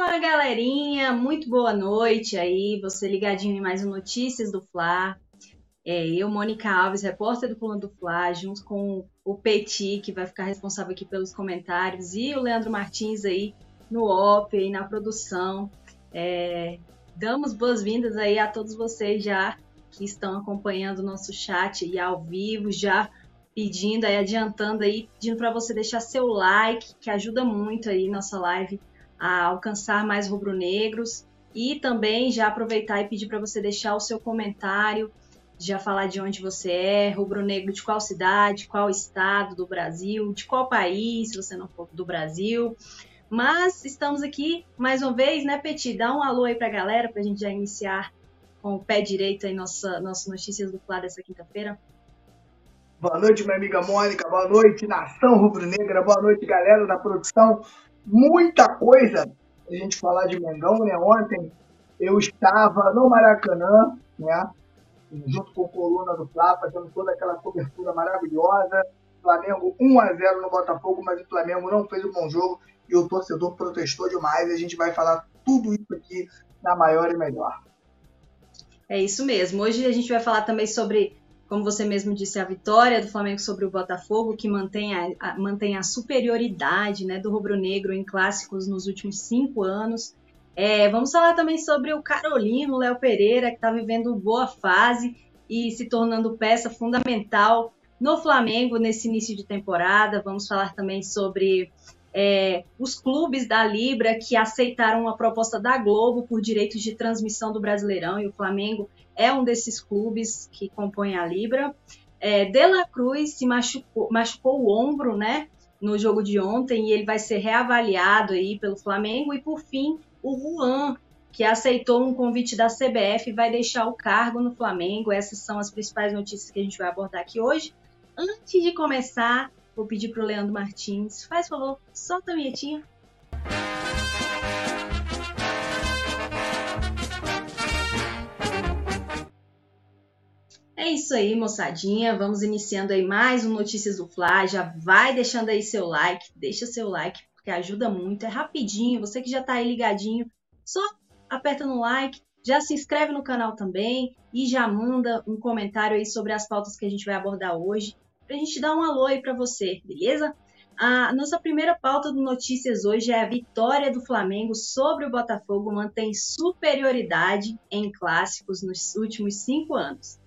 Fala galerinha, muito boa noite aí, você ligadinho em mais um Notícias do Fla. É, eu, Mônica Alves, repórter do Plano do Fla, junto com o Petit, que vai ficar responsável aqui pelos comentários, e o Leandro Martins aí no OP, aí na produção. É, damos boas-vindas aí a todos vocês já que estão acompanhando o nosso chat e ao vivo, já pedindo aí, adiantando aí, pedindo para você deixar seu like, que ajuda muito aí nossa live a alcançar mais rubro-negros e também já aproveitar e pedir para você deixar o seu comentário, já falar de onde você é, rubro-negro de qual cidade, qual estado do Brasil, de qual país, se você não for do Brasil. Mas estamos aqui mais uma vez, né, Petit? Dá um alô aí para a galera para a gente já iniciar com o pé direito aí nossa, nossas notícias do Flá dessa quinta-feira. Boa noite, minha amiga Mônica. Boa noite, nação rubro-negra. Boa noite, galera da produção muita coisa a gente falar de Mengão, né? Ontem eu estava no Maracanã, né? Junto com a coluna do Fla, fazendo toda aquela cobertura maravilhosa. Flamengo 1 a 0 no Botafogo, mas o Flamengo não fez um bom jogo e o torcedor protestou demais. A gente vai falar tudo isso aqui na maior e melhor. É isso mesmo. Hoje a gente vai falar também sobre como você mesmo disse, a vitória do Flamengo sobre o Botafogo, que mantém a, a mantém a superioridade né, do rubro-negro em clássicos nos últimos cinco anos. É, vamos falar também sobre o Carolino, Léo Pereira, que está vivendo boa fase e se tornando peça fundamental no Flamengo nesse início de temporada. Vamos falar também sobre é, os clubes da Libra que aceitaram uma proposta da Globo por direitos de transmissão do Brasileirão e o Flamengo é um desses clubes que compõem a Libra. É, De La Cruz se machucou, machucou o ombro, né, no jogo de ontem e ele vai ser reavaliado aí pelo Flamengo. E por fim, o Juan, que aceitou um convite da CBF, vai deixar o cargo no Flamengo. Essas são as principais notícias que a gente vai abordar aqui hoje. Antes de começar, vou pedir para o Leandro Martins, faz favor, solta a vinhetinha. É isso aí, moçadinha. Vamos iniciando aí mais um Notícias do Fla. Já vai deixando aí seu like, deixa seu like, porque ajuda muito. É rapidinho. Você que já tá aí ligadinho, só aperta no like, já se inscreve no canal também e já manda um comentário aí sobre as pautas que a gente vai abordar hoje, pra gente dar um alô aí pra você, beleza? A nossa primeira pauta do Notícias hoje é a vitória do Flamengo sobre o Botafogo mantém superioridade em clássicos nos últimos cinco anos.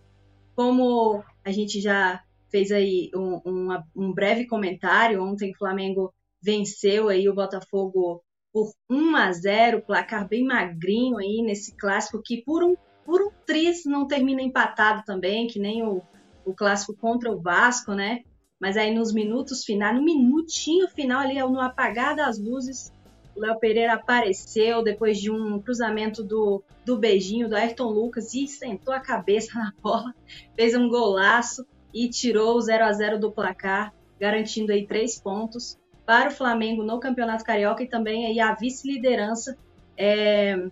Como a gente já fez aí um, um, um breve comentário, ontem o Flamengo venceu aí o Botafogo por 1 a 0, placar bem magrinho aí nesse clássico que por um por um tris não termina empatado também, que nem o, o clássico contra o Vasco, né? Mas aí nos minutos finais, no minutinho final ali, no apagar das luzes, o Léo Pereira apareceu depois de um cruzamento do, do beijinho do Ayrton Lucas e sentou a cabeça na bola, fez um golaço e tirou o 0 a 0 do placar, garantindo aí três pontos para o Flamengo no Campeonato Carioca e também aí a vice-liderança é,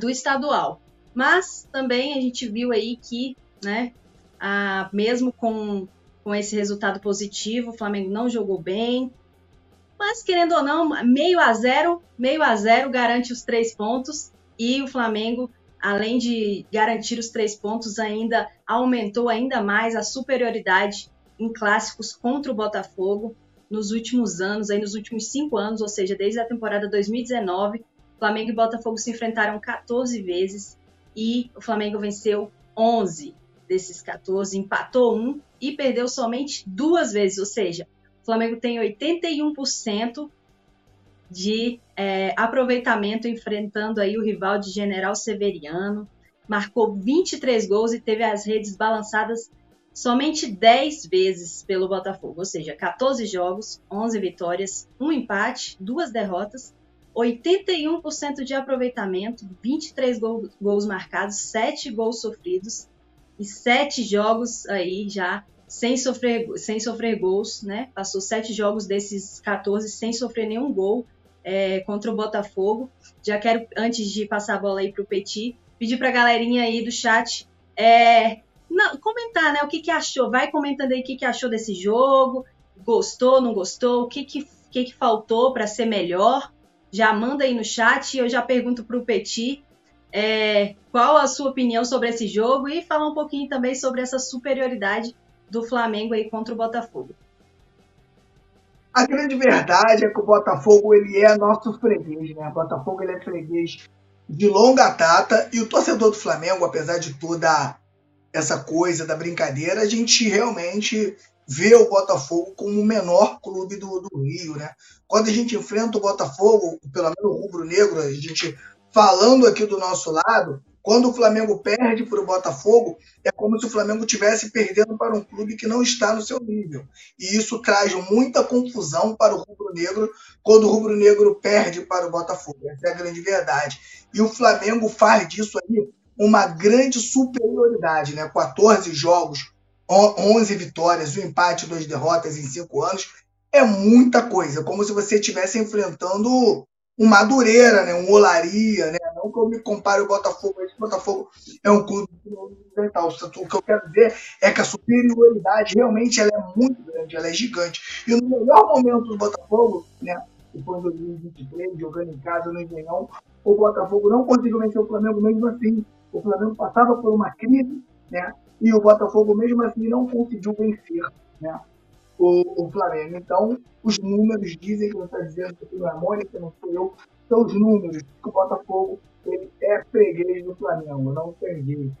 do estadual. Mas também a gente viu aí que, né, a, mesmo com, com esse resultado positivo, o Flamengo não jogou bem, mas, querendo ou não, meio a zero, meio a zero garante os três pontos. E o Flamengo, além de garantir os três pontos, ainda aumentou ainda mais a superioridade em clássicos contra o Botafogo nos últimos anos, aí nos últimos cinco anos, ou seja, desde a temporada 2019, Flamengo e Botafogo se enfrentaram 14 vezes e o Flamengo venceu 11 desses 14, empatou um e perdeu somente duas vezes, ou seja, o Flamengo tem 81% de é, aproveitamento enfrentando aí o rival de General Severiano. Marcou 23 gols e teve as redes balançadas somente 10 vezes pelo Botafogo, ou seja, 14 jogos, 11 vitórias, um empate, duas derrotas, 81% de aproveitamento, 23 gols, gols marcados, 7 gols sofridos e 7 jogos aí já sem sofrer, sem sofrer gols, né? Passou sete jogos desses 14 sem sofrer nenhum gol é, contra o Botafogo. Já quero, antes de passar a bola aí para o Petit, pedir para a galerinha aí do chat é, não, comentar, né? O que, que achou? Vai comentando aí o que, que achou desse jogo. Gostou, não gostou? O que, que, que, que faltou para ser melhor? já manda aí no chat. Eu já pergunto para o Petit é, qual a sua opinião sobre esse jogo e falar um pouquinho também sobre essa superioridade do Flamengo aí contra o Botafogo. A grande verdade é que o Botafogo ele é nosso freguês, né? O Botafogo ele é freguês de longa data e o torcedor do Flamengo, apesar de toda essa coisa da brincadeira, a gente realmente vê o Botafogo como o menor clube do, do Rio, né? Quando a gente enfrenta o Botafogo, pelo menos o rubro-negro, a gente falando aqui do nosso lado, quando o Flamengo perde para o Botafogo, é como se o Flamengo estivesse perdendo para um clube que não está no seu nível. E isso traz muita confusão para o rubro-negro quando o rubro-negro perde para o Botafogo. Essa é a grande verdade. E o Flamengo faz disso aí uma grande superioridade, né? 14 jogos, 11 vitórias, um empate, duas derrotas em cinco anos. É muita coisa, como se você estivesse enfrentando um Madureira, né? um Olaria, né? não que eu me compare o Botafogo, esse Botafogo é um clube fundamental. O que eu quero dizer é que a superioridade realmente ela é muito grande, ela é gigante. E no melhor momento do Botafogo, né? depois de 2023, jogando em casa no Engenhão, o Botafogo não conseguiu vencer o Flamengo mesmo assim. O Flamengo passava por uma crise, né? E o Botafogo mesmo assim não conseguiu vencer, né? O, o Flamengo. Então, os números dizem que você está dizendo que não é Mônica, não sou eu, são os números que o Botafogo ele é freguês do Flamengo, não tem jeito.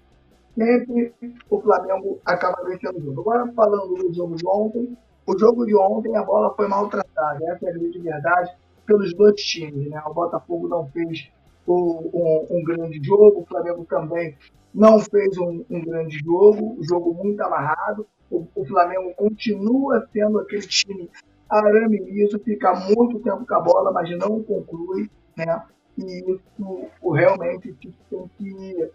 Sempre o Flamengo acaba vencendo o jogo. Agora, falando do jogo de ontem, o jogo de ontem a bola foi maltratada, essa é a grande verdade, pelos dois times. Né? O Botafogo não fez um, um, um grande jogo, o Flamengo também não fez um, um grande jogo, um jogo muito amarrado o, o Flamengo continua sendo aquele time arame liso, fica muito tempo com a bola, mas não conclui, né? E isso realmente tem que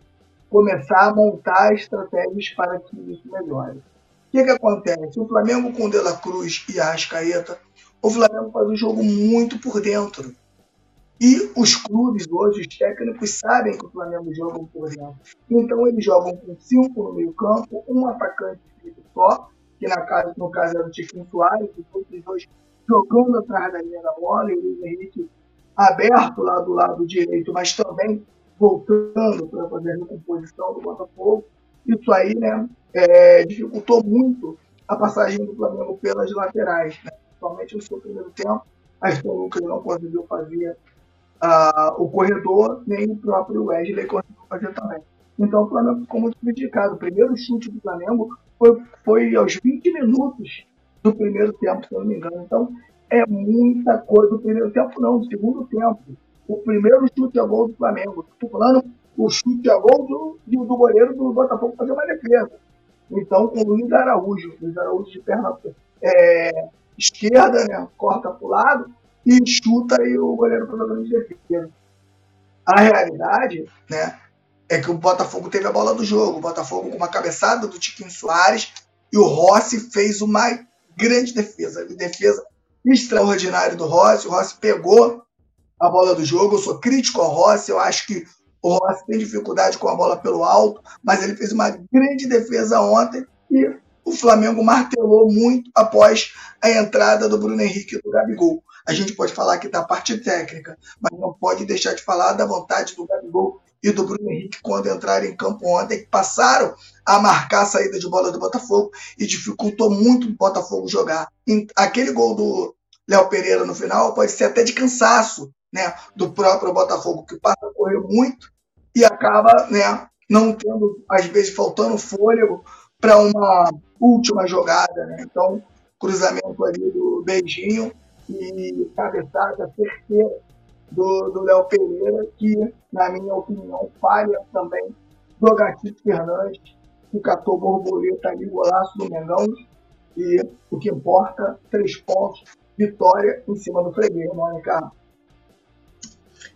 começar a montar estratégias para que isso melhore. O que, que acontece? O Flamengo com De La Cruz e Arrascaeta, o Flamengo faz um jogo muito por dentro. E os clubes hoje, os técnicos, sabem que o Flamengo joga por dentro. Então eles jogam com cinco no meio campo, um atacante só, que na casa, no caso era o Tiquinho Soares, os outros dois jogando atrás da linha da bola, e o Luiz Henrique aberto lá do lado direito, mas também voltando para fazer a recomposição do Botafogo. Isso aí né, é, dificultou muito a passagem do Flamengo pelas laterais, né? principalmente no seu primeiro tempo. Acho que o Lucas não conseguiu fazer o corredor, nem o próprio Wesley conseguiu fazer também. Então o Flamengo ficou muito prejudicado. O primeiro chute do Flamengo foi, foi aos 20 minutos do primeiro tempo, se eu não me engano. Então é muita coisa. Do primeiro tempo não, do segundo tempo. O primeiro chute a gol do Flamengo. Estou falando o chute a gol do, do, do goleiro do Botafogo fazer uma defesa. Então, com o Luiz Araújo, Luiz Araújo de perna é, esquerda, né, corta para o lado e chuta e o goleiro de defesa. A realidade, né, é que o Botafogo teve a bola do jogo. O Botafogo com uma cabeçada do Tiquinho Soares e o Rossi fez uma grande defesa. Defesa extraordinária do Rossi. O Rossi pegou a bola do jogo. Eu sou crítico ao Rossi. Eu acho que o Rossi tem dificuldade com a bola pelo alto, mas ele fez uma grande defesa ontem e o Flamengo martelou muito após a entrada do Bruno Henrique e do Gabigol. A gente pode falar aqui da parte técnica, mas não pode deixar de falar da vontade do Gabigol e do Bruno Henrique quando entraram em campo ontem, que passaram a marcar a saída de bola do Botafogo e dificultou muito o Botafogo jogar. Aquele gol do Léo Pereira no final pode ser até de cansaço né, do próprio Botafogo, que passa a correr muito e acaba né, não tendo, às vezes, faltando fôlego para uma última jogada. Né? Então, cruzamento ali do Beijinho e cabeçada certeira do Léo Pereira, que, na minha opinião, falha também do Gatito Fernandes, que catou borboleta ali, golaço do Mengão. E o que importa, três pontos, vitória em cima do freguês, Mônica.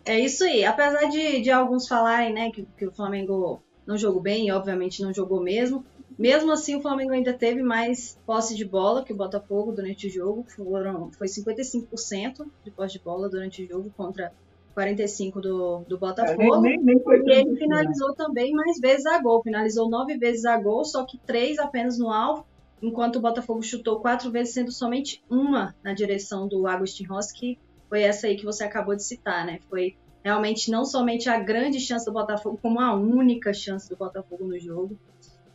É isso aí. Apesar de, de alguns falarem né, que, que o Flamengo não jogou bem, e obviamente não jogou mesmo, mesmo assim, o Flamengo ainda teve mais posse de bola que o Botafogo durante o jogo. Foram, foi 55% de posse de bola durante o jogo contra 45% do, do Botafogo. É, nem, nem, nem e ele finalizou né? também mais vezes a gol. Finalizou nove vezes a gol, só que três apenas no alvo. Enquanto o Botafogo chutou quatro vezes, sendo somente uma na direção do Agustin Rossi, que foi essa aí que você acabou de citar, né? Foi realmente não somente a grande chance do Botafogo, como a única chance do Botafogo no jogo.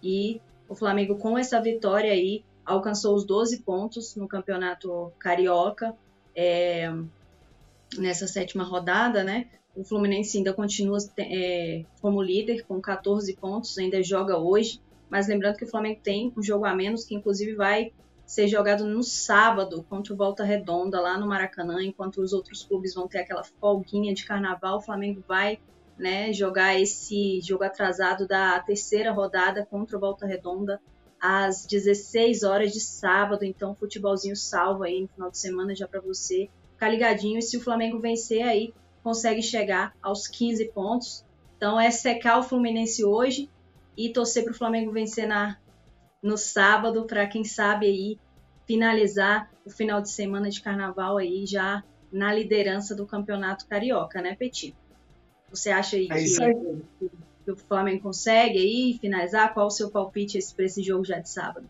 E o Flamengo, com essa vitória aí, alcançou os 12 pontos no campeonato carioca. É, nessa sétima rodada, né? O Fluminense ainda continua é, como líder com 14 pontos, ainda joga hoje. Mas lembrando que o Flamengo tem um jogo a menos, que inclusive vai ser jogado no sábado contra o Volta Redonda, lá no Maracanã, enquanto os outros clubes vão ter aquela folguinha de carnaval, o Flamengo vai né, jogar esse jogo atrasado da terceira rodada contra o Volta Redonda às 16 horas de sábado. Então, futebolzinho salvo aí no final de semana já para você ficar ligadinho. E se o Flamengo vencer aí, consegue chegar aos 15 pontos. Então, é secar o Fluminense hoje e torcer para o Flamengo vencer na, no sábado, para quem sabe aí finalizar o final de semana de carnaval aí já na liderança do Campeonato Carioca, né, Petit? Você acha aí, é que, aí. que, o Flamengo consegue aí finalizar? Qual o seu palpite para esse jogo já de sábado?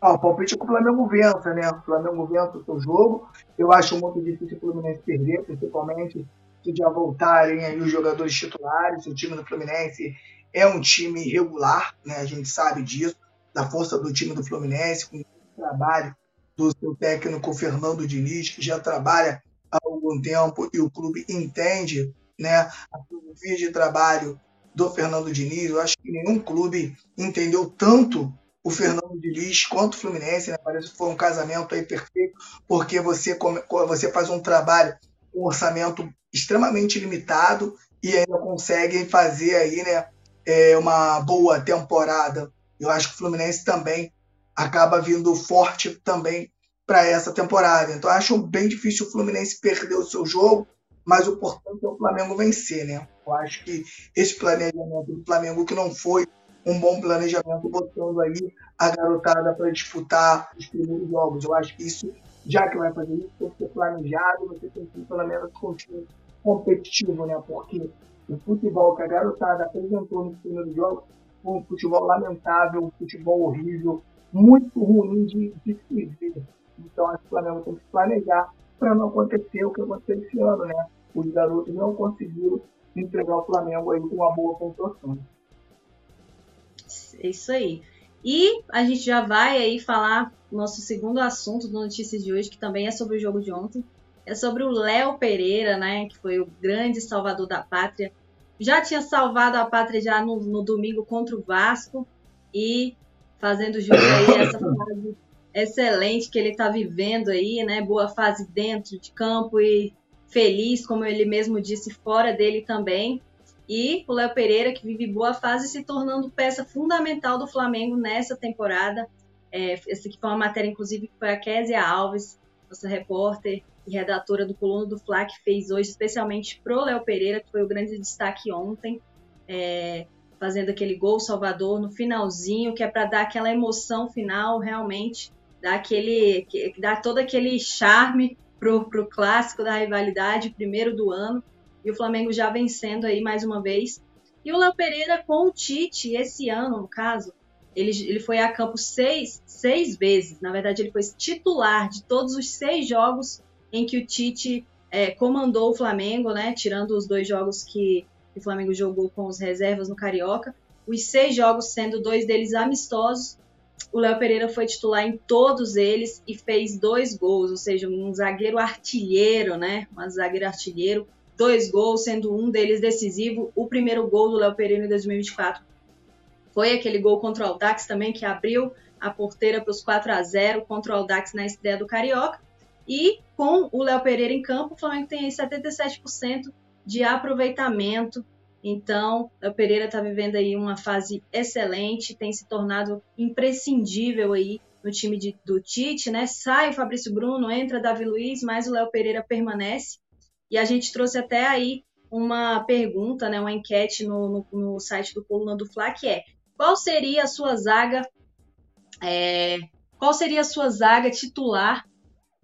Ah, o palpite é que o Flamengo vença, né? O Flamengo vença o seu jogo. Eu acho muito difícil o Fluminense perder, principalmente se já voltarem aí os jogadores titulares. O time do Fluminense é um time regular, né? A gente sabe disso, da força do time do Fluminense, com o trabalho do seu técnico Fernando Diniz, que já trabalha há algum tempo e o clube entende né, a filosofia de trabalho do Fernando Diniz. Eu acho que nenhum clube entendeu tanto o Fernando Diniz quanto o Fluminense. Né? Parece que foi um casamento aí perfeito, porque você, você faz um trabalho com um orçamento extremamente limitado e ainda consegue fazer aí, né, é, uma boa temporada. Eu acho que o Fluminense também acaba vindo forte também para essa temporada. Então acho bem difícil o Fluminense perder o seu jogo, mas o importante é o Flamengo vencer, né? Eu acho que esse planejamento do Flamengo que não foi um bom planejamento botando aí a garotada para disputar os primeiros jogos. Eu acho que isso, já que vai fazer isso, tem que ser planejado, você tem que pelo menos com competitivo, né? Porque o futebol que a garotada apresentou nos primeiros jogos foi um futebol lamentável, um futebol horrível, muito ruim de, de se ver. Então acho que o Flamengo tem que se planejar para não acontecer o que aconteceu esse ano, né? Os garotos não conseguiram entregar o Flamengo aí com uma boa pontuação. É isso aí. E a gente já vai aí falar nosso segundo assunto do Notícias de hoje, que também é sobre o jogo de ontem. É sobre o Léo Pereira, né? Que foi o grande salvador da pátria. Já tinha salvado a pátria já no, no domingo contra o Vasco. E fazendo jus aí essa fase excelente que ele está vivendo aí, né? Boa fase dentro de campo e feliz, como ele mesmo disse, fora dele também. E o Léo Pereira, que vive boa fase, se tornando peça fundamental do Flamengo nessa temporada. É, essa aqui foi uma matéria, inclusive, que foi a Késia Alves, nossa repórter e redatora do Coluno do Fla, que fez hoje, especialmente pro Léo Pereira, que foi o grande destaque ontem. É, fazendo aquele gol Salvador no finalzinho, que é para dar aquela emoção final, realmente, dar aquele, dar todo aquele charme pro, pro clássico da rivalidade, primeiro do ano, e o Flamengo já vencendo aí mais uma vez. E o Léo Pereira com o Tite, esse ano, no caso, ele, ele foi a campo seis, seis vezes. Na verdade, ele foi titular de todos os seis jogos em que o Tite é, comandou o Flamengo, né? Tirando os dois jogos que o Flamengo jogou com os reservas no Carioca. Os seis jogos, sendo dois deles amistosos, o Léo Pereira foi titular em todos eles e fez dois gols, ou seja, um zagueiro artilheiro, né? Um zagueiro artilheiro, dois gols, sendo um deles decisivo. O primeiro gol do Léo Pereira em 2024 foi aquele gol contra o Aldax também, que abriu a porteira para os 4 a 0 contra o Aldax na estreia do Carioca. E com o Léo Pereira em campo, o Flamengo tem aí 77% de aproveitamento então, o Pereira está vivendo aí uma fase excelente, tem se tornado imprescindível aí no time de, do Tite, né? Sai o Fabrício Bruno, entra Davi Luiz, mas o Léo Pereira permanece. E a gente trouxe até aí uma pergunta, né, uma enquete no, no, no site do Coluna do Fla, que é qual seria a sua zaga é, qual seria a sua zaga titular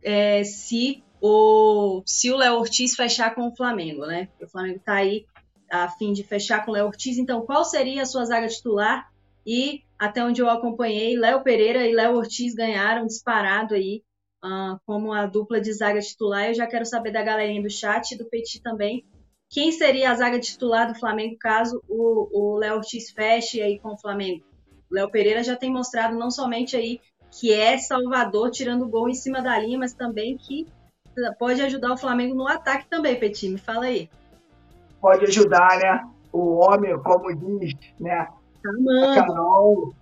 é, se o se o Léo Ortiz fechar com o Flamengo, né? O Flamengo está aí a fim de fechar com Léo Ortiz. Então, qual seria a sua zaga titular? E até onde eu acompanhei, Léo Pereira e Léo Ortiz ganharam disparado aí uh, como a dupla de zaga titular. Eu já quero saber da galerinha do chat e do Petit também. Quem seria a zaga titular do Flamengo caso o Léo Ortiz feche aí com o Flamengo? Léo Pereira já tem mostrado não somente aí que é Salvador tirando gol em cima da linha, mas também que pode ajudar o Flamengo no ataque também, Petit. Me fala aí. Pode ajudar, né? O homem, como diz, né? Tá Carol,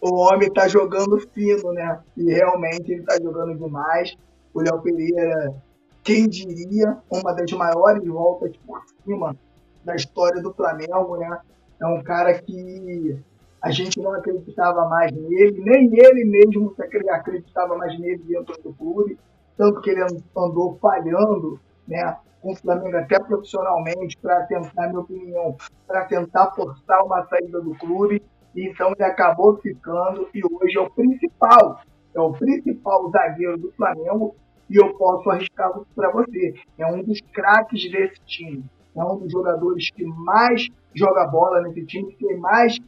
o homem tá jogando fino, né? E realmente ele tá jogando demais. O Léo Pereira, quem diria, uma das maiores voltas por cima da história do Flamengo, né? É um cara que a gente não acreditava mais nele, nem ele mesmo acreditava mais nele dentro do clube, tanto que ele andou falhando, né? Com o Flamengo até profissionalmente, para tentar, na minha opinião, para tentar forçar uma saída do clube. Então ele acabou ficando e hoje é o principal, é o principal zagueiro do Flamengo e eu posso arriscar para você. É um dos craques desse time. É um dos jogadores que mais joga bola nesse time, que tem mais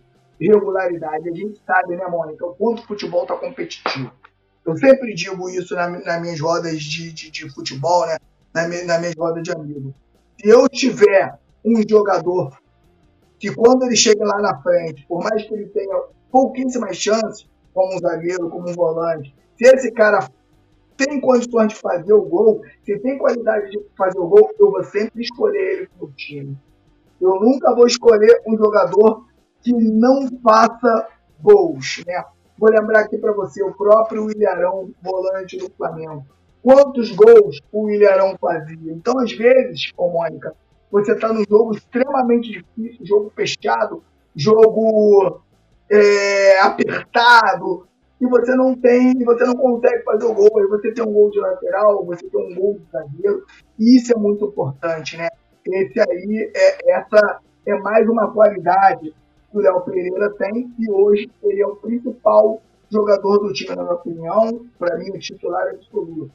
regularidade. A gente sabe, né, Mônica, o quanto o futebol está competitivo. Eu sempre digo isso na, nas minhas rodas de, de, de futebol, né? Na, minha, na minha roda de amigos. Se eu tiver um jogador que quando ele chega lá na frente, por mais que ele tenha pouquíssimas chances, como um zagueiro, como um volante, se esse cara tem condições de fazer o gol, se tem qualidade de fazer o gol, eu vou sempre escolher ele para o time. Eu nunca vou escolher um jogador que não faça gols, né? Vou lembrar aqui para você o próprio William volante do Flamengo. Quantos gols o William fazia? Então, às vezes, ô Mônica, você está num jogo extremamente difícil, jogo fechado, jogo é, apertado, e você não tem, você não consegue fazer o gol. Aí você tem um gol de lateral, você tem um gol de zagueiro, e isso é muito importante, né? Esse aí é essa é mais uma qualidade que o Léo Pereira tem e hoje ele é o principal jogador do time, na minha opinião, para mim o titular absoluto.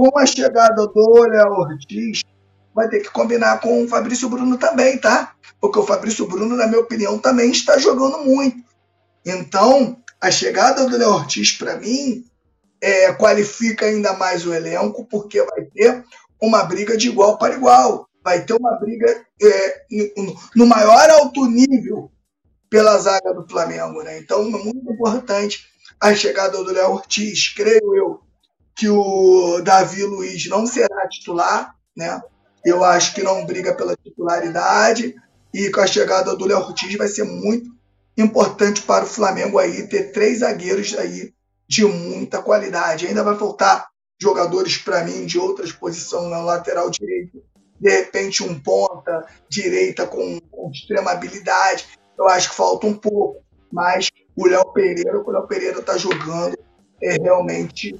Com a chegada do Léo Ortiz, vai ter que combinar com o Fabrício Bruno também, tá? Porque o Fabrício Bruno, na minha opinião, também está jogando muito. Então, a chegada do Léo Ortiz, para mim, é, qualifica ainda mais o elenco, porque vai ter uma briga de igual para igual. Vai ter uma briga é, no maior alto nível pela zaga do Flamengo. Né? Então, é muito importante a chegada do Léo Ortiz. Creio eu que o Davi Luiz não será titular, né? Eu acho que não briga pela titularidade e com a chegada do Léo Ortiz vai ser muito importante para o Flamengo aí ter três zagueiros aí de muita qualidade. Ainda vai faltar jogadores para mim de outras posições na lateral direito, de repente um ponta direita com, com extrema habilidade. Eu acho que falta um pouco, mas o Léo Pereira, o Léo Pereira está jogando é realmente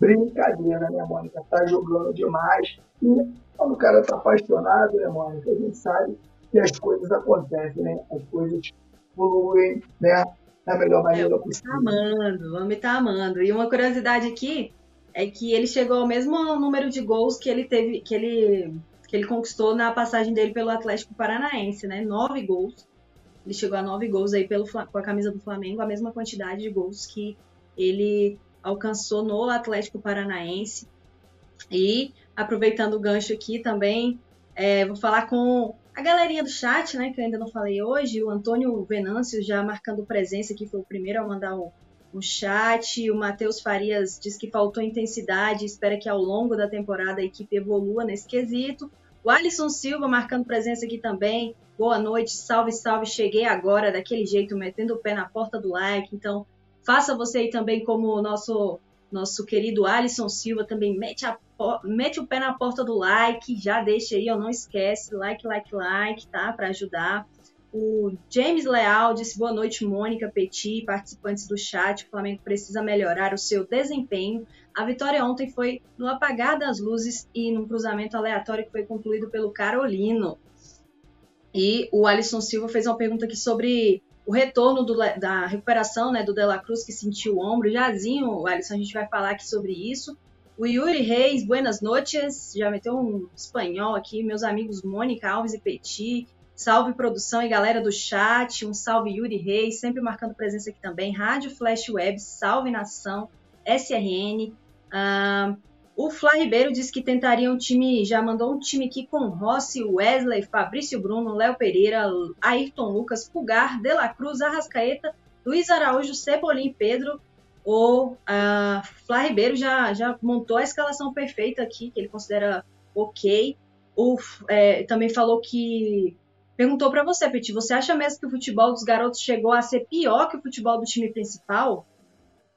brincadeira, né, Mônica? Está jogando demais. E quando o cara está apaixonado, né, Mônica, a gente sabe que as coisas acontecem, né? As coisas fluem, né? Da melhor maneira é, possível. Tá amando, o homem tá amando. E uma curiosidade aqui é que ele chegou ao mesmo número de gols que ele teve, que ele, que ele conquistou na passagem dele pelo Atlético Paranaense, né? Nove gols. Ele chegou a nove gols aí pelo, com a camisa do Flamengo, a mesma quantidade de gols que ele alcançou no Atlético Paranaense. E aproveitando o gancho aqui também, é, vou falar com a galerinha do chat, né, que eu ainda não falei hoje, o Antônio Venâncio já marcando presença aqui, foi o primeiro a mandar o, o chat. O Matheus Farias diz que faltou intensidade, espera que ao longo da temporada a equipe evolua nesse quesito. O Alisson Silva marcando presença aqui também. Boa noite, salve, salve. Cheguei agora daquele jeito, metendo o pé na porta do like. Então, faça você aí também como o nosso nosso querido Alisson Silva também mete, a, mete o pé na porta do like, já deixa aí, ó, não esquece, like, like, like, tá? Para ajudar. O James Leal disse boa noite, Mônica Petit, participantes do chat. O Flamengo precisa melhorar o seu desempenho. A vitória ontem foi no apagar das luzes e num cruzamento aleatório que foi concluído pelo Carolino. E o Alisson Silva fez uma pergunta aqui sobre o retorno do, da recuperação né, do Dela Cruz, que sentiu o ombro. Jazinho, Alisson, a gente vai falar aqui sobre isso. O Yuri Reis, buenas noches, já meteu um espanhol aqui, meus amigos Mônica Alves e Petit, salve produção e galera do chat, um salve Yuri Reis, sempre marcando presença aqui também, Rádio Flash Web, salve nação, SRN, Ah, o Flá Ribeiro disse que tentaria um time, já mandou um time aqui com Rossi, Wesley, Fabrício Bruno, Léo Pereira, Ayrton Lucas, Pulgar, De La Cruz, Arrascaeta, Luiz Araújo, Cebolinha e Pedro. O uh, Flá Ribeiro já, já montou a escalação perfeita aqui, que ele considera ok. O, é, também falou que. Perguntou para você, Petit, você acha mesmo que o futebol dos garotos chegou a ser pior que o futebol do time principal?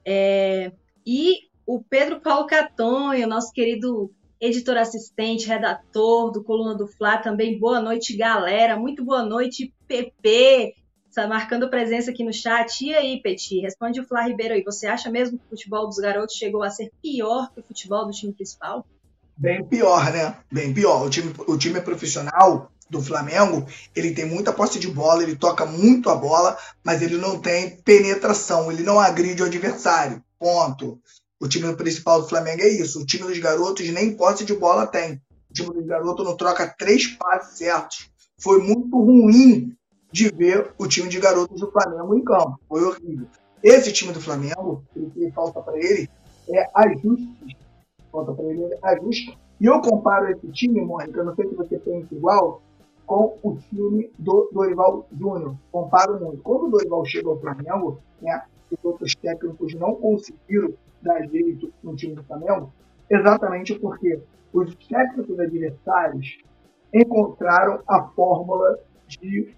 É, e o Pedro Paulo Catonho, nosso querido editor assistente, redator do Coluna do Fla, também boa noite, galera. Muito boa noite, PP. Está marcando presença aqui no chat. E aí, Petit? Responde o Flá Ribeiro aí. Você acha mesmo que o futebol dos garotos chegou a ser pior que o futebol do time principal? Bem pior, né? Bem pior. O time, o time profissional do Flamengo, ele tem muita posse de bola, ele toca muito a bola, mas ele não tem penetração, ele não agride o adversário. Ponto. O time principal do Flamengo é isso. O time dos garotos nem posse de bola tem. O time dos garotos não troca três passes certos. Foi muito ruim de ver o time de garotos do Flamengo em campo. Foi horrível. Esse time do Flamengo, o que falta para ele é ajuste. Falta para ele é ajuste. E eu comparo esse time, Mônica, não sei se você pensa igual, com o time do Dorival Júnior. Comparo muito. Quando o Dorival chega ao Flamengo, né, os outros técnicos não conseguiram dar jeito no time do Flamengo, exatamente porque os técnicos adversários encontraram a fórmula de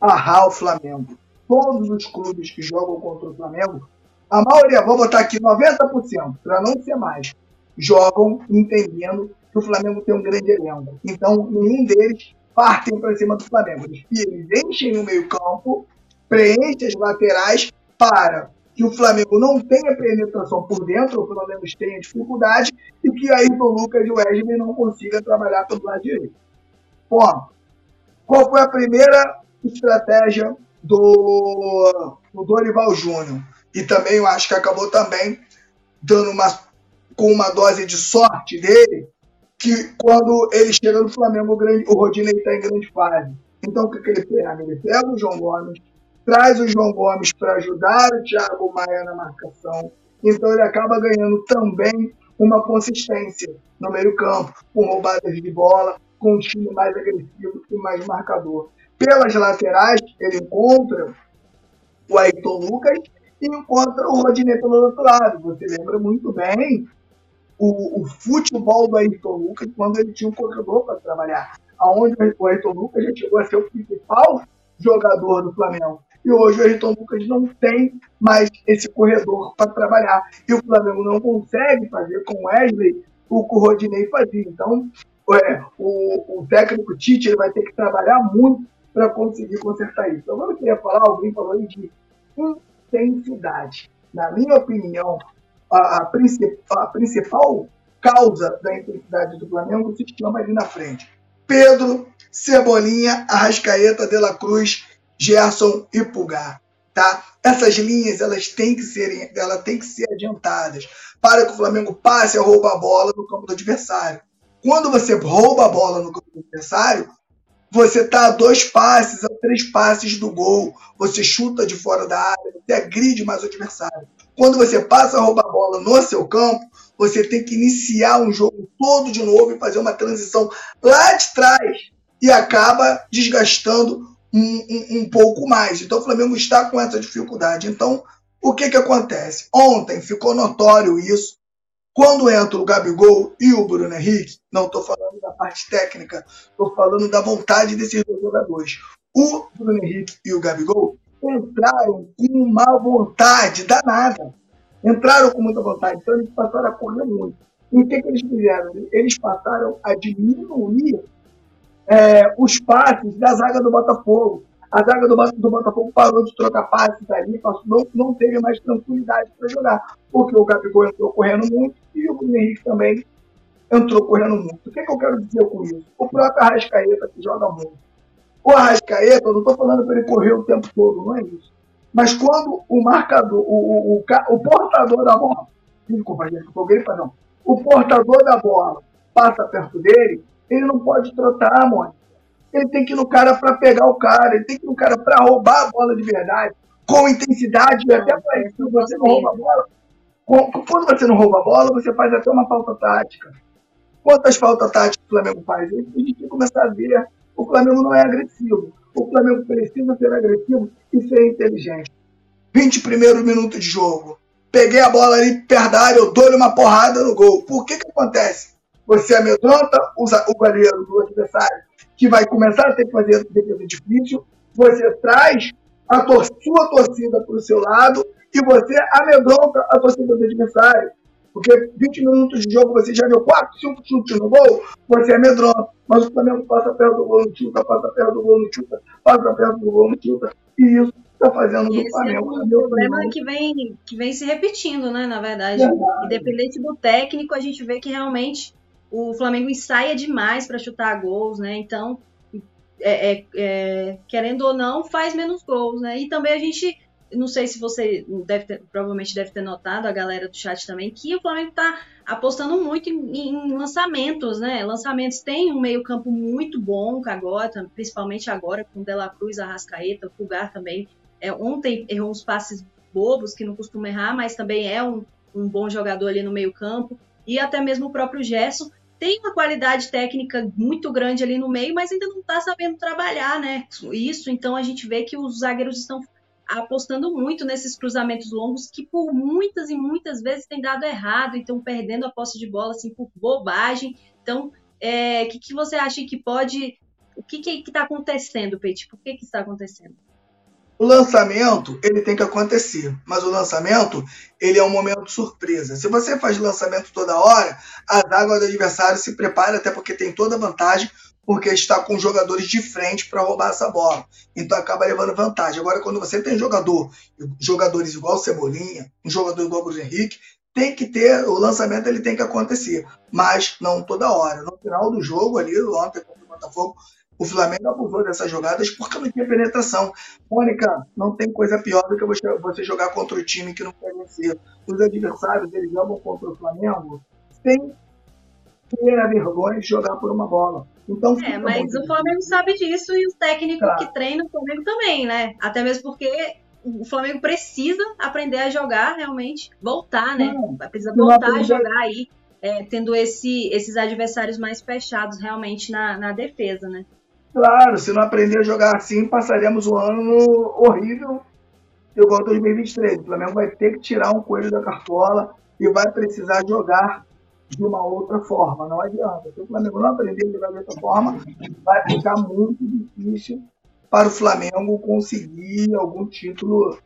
barrar o Flamengo. Todos os clubes que jogam contra o Flamengo, a maioria, vou botar aqui 90%, para não ser mais, jogam entendendo que o Flamengo tem um grande elenco. Então, nenhum deles partem para cima do Flamengo. Eles enchem o meio-campo, preenchem as laterais para que o Flamengo não tenha penetração por dentro, ou pelo menos tenha dificuldade, e que Ayrton Lucas e o Wesley não consigam trabalhar pelo lado direito. Bom, qual foi a primeira estratégia do, do Dorival Júnior? E também eu acho que acabou também dando uma com uma dose de sorte dele, que quando ele chega no Flamengo, o, grande, o Rodinei está em grande fase. Então o que, que ele pega? Ele pega o João Gomes, traz o João Gomes para ajudar o Thiago Maia na marcação. Então ele acaba ganhando também uma consistência no meio-campo, com roubadas de bola, com um time mais agressivo e mais marcador. Pelas laterais, ele encontra o Ayrton Lucas e encontra o Rodinei pelo outro lado. Você lembra muito bem o, o futebol do Ayrton Lucas quando ele tinha um corredor para trabalhar. Aonde o Ayrton Lucas já chegou a ser o principal jogador do Flamengo. E hoje o Ayrton Lucas não tem mais esse corredor para trabalhar. E o Flamengo não consegue fazer com o Wesley o que o Rodinei fazia. Então, é, o, o, técnico Tite ele vai ter que trabalhar muito para conseguir consertar isso. Então, Agora eu queria falar, alguém falou aí de intensidade. Na minha opinião, a, a, princip, a principal causa da intensidade do Flamengo se chama ali na frente. Pedro, Cebolinha, Arrascaeta, De La Cruz Gerson e Pulgar. Tá? Essas linhas elas têm que serem, elas têm que ser adiantadas para que o Flamengo passe a roubar a bola no campo do adversário. Quando você rouba a bola no campo do adversário, você está a dois passes, a três passes do gol, você chuta de fora da área, você agride mais o adversário. Quando você passa a roubar a bola no seu campo, você tem que iniciar um jogo todo de novo e fazer uma transição lá de trás e acaba desgastando um, um, um, pouco mais. Então o Flamengo está com essa dificuldade. Então, o que, que acontece? Ontem ficou notório isso. Quando entra o Gabigol e o Bruno Henrique, não estou falando da parte técnica, estou falando da vontade desses dois jogadores. O Bruno Henrique e o Gabigol entraram com uma vontade danada. Entraram com muita vontade, então eles passaram a correr muito. E o que, que eles fizeram? Eles passaram a diminuir é, os passes da zaga do Botafogo. A zaga do, do Botafogo parou de trocar passes ali, não, não teve mais tranquilidade para jogar, porque o Gabigol entrou correndo muito e o Bruno Henrique também entrou correndo muito. O que, que eu quero dizer com isso? O próprio Arrascaeta, que joga muito. O Arrascaeta, eu não estou falando para ele correr o tempo todo, não é isso. Mas quando o marcador, o, o, o, o portador da bola, desculpa, gente, eu não. O portador da bola passa perto dele, ele não pode trotar, Mônica. Ele tem que ir no cara para pegar o cara, ele tem que ir no cara para roubar a bola de verdade, com intensidade, e até para isso, você não rouba a bola, quando você não rouba a bola, você faz até uma falta tática. Quantas faltas táticas o Flamengo faz? A gente tem que começar a ver. O Flamengo não é agressivo. O Flamengo precisa ser agressivo e ser inteligente. 20 primeiros minutos de jogo. Peguei a bola ali perto da área, eu dou-lhe uma porrada no gol. Por que que acontece? Você amedronta o goleiro do adversário, que vai começar a ter que fazer defesa difícil. Você traz a tor sua torcida para o seu lado e você amedronta a torcida do adversário. Porque 20 minutos de jogo você já deu 4, 5 chutes no gol, você amedronta. Mas o Flamengo passa perto do gol no chuta, passa perto do gol no chuta, passa perto do gol no chuta. E isso está fazendo do Flamengo. É um problema que vem, que vem se repetindo, né? Na verdade. verdade. Independente do técnico, a gente vê que realmente o Flamengo ensaia demais para chutar gols, né? Então, é, é, é, querendo ou não, faz menos gols, né? E também a gente não sei se você deve ter, provavelmente deve ter notado, a galera do chat também, que o Flamengo está apostando muito em, em, lançamentos, né? Lançamentos tem um meio-campo muito bom agora, principalmente agora com Dela Cruz, Arrascaeta, o Pulgar também. É, ontem errou uns passes bobos que não costuma errar, mas também é um, um bom jogador ali no meio-campo. E até mesmo o próprio Gerson tem uma qualidade técnica muito grande ali no meio, mas ainda não está sabendo trabalhar, né? Isso, então a gente vê que os zagueiros estão apostando muito nesses cruzamentos longos que por muitas e muitas vezes tem dado errado, então perdendo a posse de bola assim por bobagem. Então, o é, que, que você acha que pode, o que está acontecendo, Pete? Por que que está acontecendo? O lançamento, ele tem que acontecer, mas o lançamento, ele é um momento surpresa. Se você faz lançamento toda hora, a zaga do adversário se prepara, até porque tem toda vantagem, porque está com jogadores de frente para roubar essa bola. Então acaba levando vantagem. Agora, quando você tem jogador, jogadores igual Cebolinha, um jogador igual Bruno Henrique, tem que ter, o lançamento ele tem que acontecer, mas não toda hora. No final do jogo ali, ontem contra o Botafogo, o Flamengo abusou dessas jogadas porque não tinha penetração. Mônica, não tem coisa pior do que você jogar contra o time que não quer vencer. Os adversários, eles jogam contra o Flamengo sem ter a vergonha de jogar por uma bola. Então, é, mas o Flamengo sabe disso e o técnico claro. que treina o Flamengo também, né? Até mesmo porque o Flamengo precisa aprender a jogar realmente, voltar, né? Precisa voltar a jogar aí, é, tendo esse, esses adversários mais fechados realmente na, na defesa, né? Claro, se não aprender a jogar assim, passaremos um ano horrível igual 2023. O Flamengo vai ter que tirar um coelho da cartola e vai precisar jogar de uma outra forma. Não adianta. Se o Flamengo não aprender a jogar de outra forma, vai ficar muito difícil para o Flamengo conseguir algum título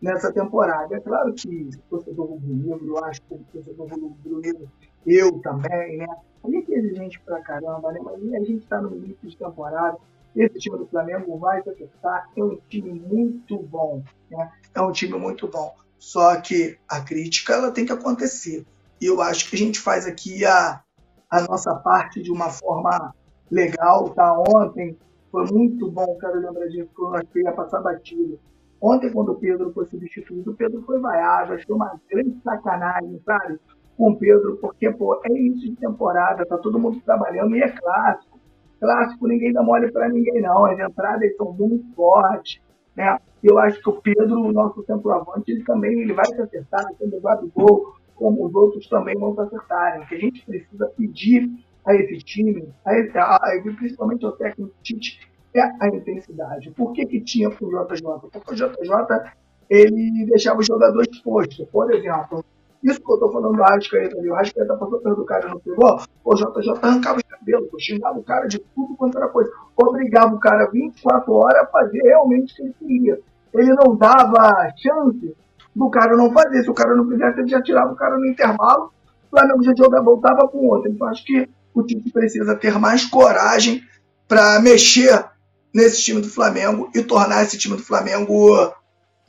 nessa temporada. É claro que o torcedor rubro-negro, eu acho que o torcedor rubro-negro, eu também, né? A gente é exigente pra caramba, né? Mas a gente está no início de temporada. Esse time do Flamengo vai se acertar. É um time muito bom, né? É um time muito bom. Só que a crítica ela tem que acontecer. E eu acho que a gente faz aqui a, a nossa parte de uma forma legal, tá? Ontem foi muito bom, quero lembrar disso, que eu acho que ia passar batido. Ontem, quando o Pedro foi substituído, o Pedro foi vaiado, achei uma grande sacanagem, sabe? Com o Pedro, porque, pô, é início de temporada, tá todo mundo trabalhando e é clássico. Clássico, ninguém dá mole para ninguém, não. As entradas são muito fortes, né? Eu acho que o Pedro, o nosso centroavante, ele também ele vai se acertar, sendo do gol, como os outros também vão se acertarem. O que a gente precisa pedir a esse time, a esse, a, a, principalmente ao técnico Tite, é a intensidade. Por que, que tinha com o JJ? Porque o JJ ele deixava o jogador exposto. Por exemplo, isso que eu estou falando do Arrascaeta ali, o Arrascaeta passou perto do cara não pegou, o JJ arrancava os cabelos, xingava o cara de tudo quanto era coisa, obrigava o cara 24 horas a fazer realmente o que ele queria. Ele não dava chance do cara não fazer. Se o cara não fizesse, ele já tirava o cara no intervalo, o Flamengo já jogava, voltava com outro. Então acho que o time precisa ter mais coragem para mexer nesse time do Flamengo e tornar esse time do Flamengo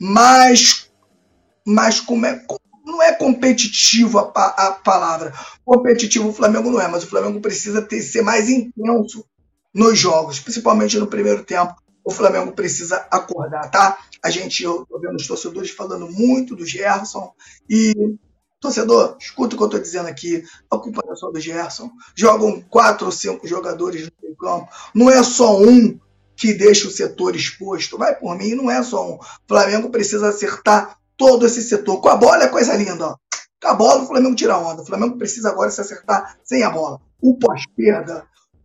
mais. mais como é, não é competitivo a, a, palavra. Competitivo o Flamengo não é, mas o Flamengo precisa ter, ser mais intenso nos jogos, principalmente no primeiro tempo. O Flamengo precisa acordar, tá? A gente, eu tô vendo os torcedores falando muito do Gerson e Torcedor, escuta o que eu estou dizendo aqui. A culpa não é só do Gerson. Jogam quatro ou cinco jogadores no campo. Não é só um que deixa o setor exposto. Vai por mim, não é só um. O Flamengo precisa acertar todo esse setor. Com a bola é coisa linda, ó. a bola, o Flamengo tira a onda. O Flamengo precisa agora se acertar sem a bola. O pós-perda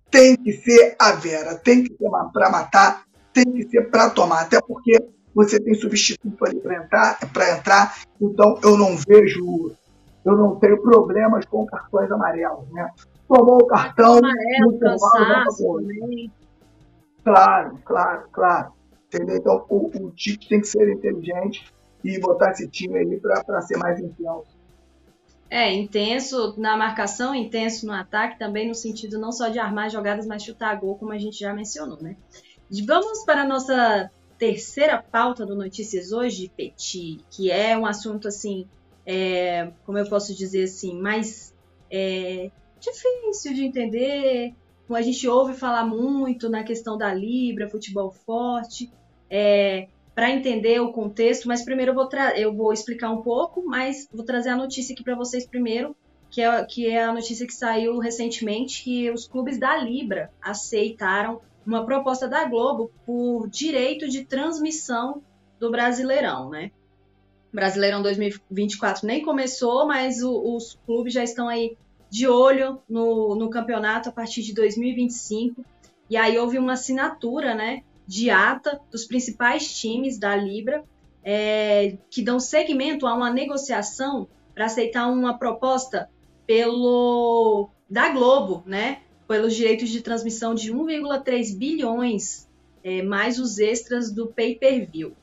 tem que ser a Vera, tem que ser para matar, tem que ser para tomar, até porque você tem substituto ali para entrar, para entrar, então eu não vejo, eu não tenho problemas com cartões amarelos, né? Tomou o cartão, amarelo, cansaço também. Claro, claro, claro. Entendeu? Então o, o Tite tem que ser inteligente e botar esse time aí para ser mais intenso. É, intenso na marcação, intenso no ataque, também no sentido não só de armar jogadas, mas chutar gol, como a gente já mencionou, né? Vamos para a nossa terceira pauta do Notícias hoje, Petit, que é um assunto assim, é, como eu posso dizer assim, mais é, difícil de entender. A gente ouve falar muito na questão da Libra, futebol forte. É, para entender o contexto, mas primeiro eu vou, eu vou explicar um pouco, mas vou trazer a notícia aqui para vocês primeiro, que é, que é a notícia que saiu recentemente, que os clubes da Libra aceitaram uma proposta da Globo por direito de transmissão do Brasileirão, né? Brasileirão 2024 nem começou, mas o, os clubes já estão aí de olho no, no campeonato a partir de 2025. E aí houve uma assinatura, né, de ata dos principais times da Libra, é, que dão seguimento a uma negociação para aceitar uma proposta pelo da Globo, né, pelos direitos de transmissão de 1,3 bilhões, é, mais os extras do pay-per-view.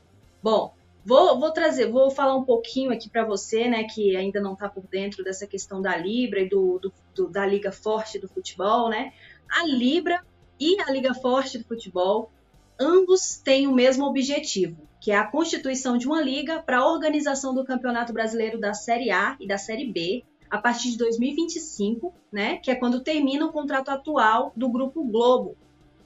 Bom, vou, vou, trazer, vou falar um pouquinho aqui para você, né, que ainda não está por dentro dessa questão da Libra e do, do, do, da Liga Forte do Futebol, né? A Libra e a Liga Forte do Futebol ambos têm o mesmo objetivo, que é a constituição de uma liga para a organização do Campeonato Brasileiro da Série A e da Série B a partir de 2025, né, que é quando termina o contrato atual do Grupo Globo.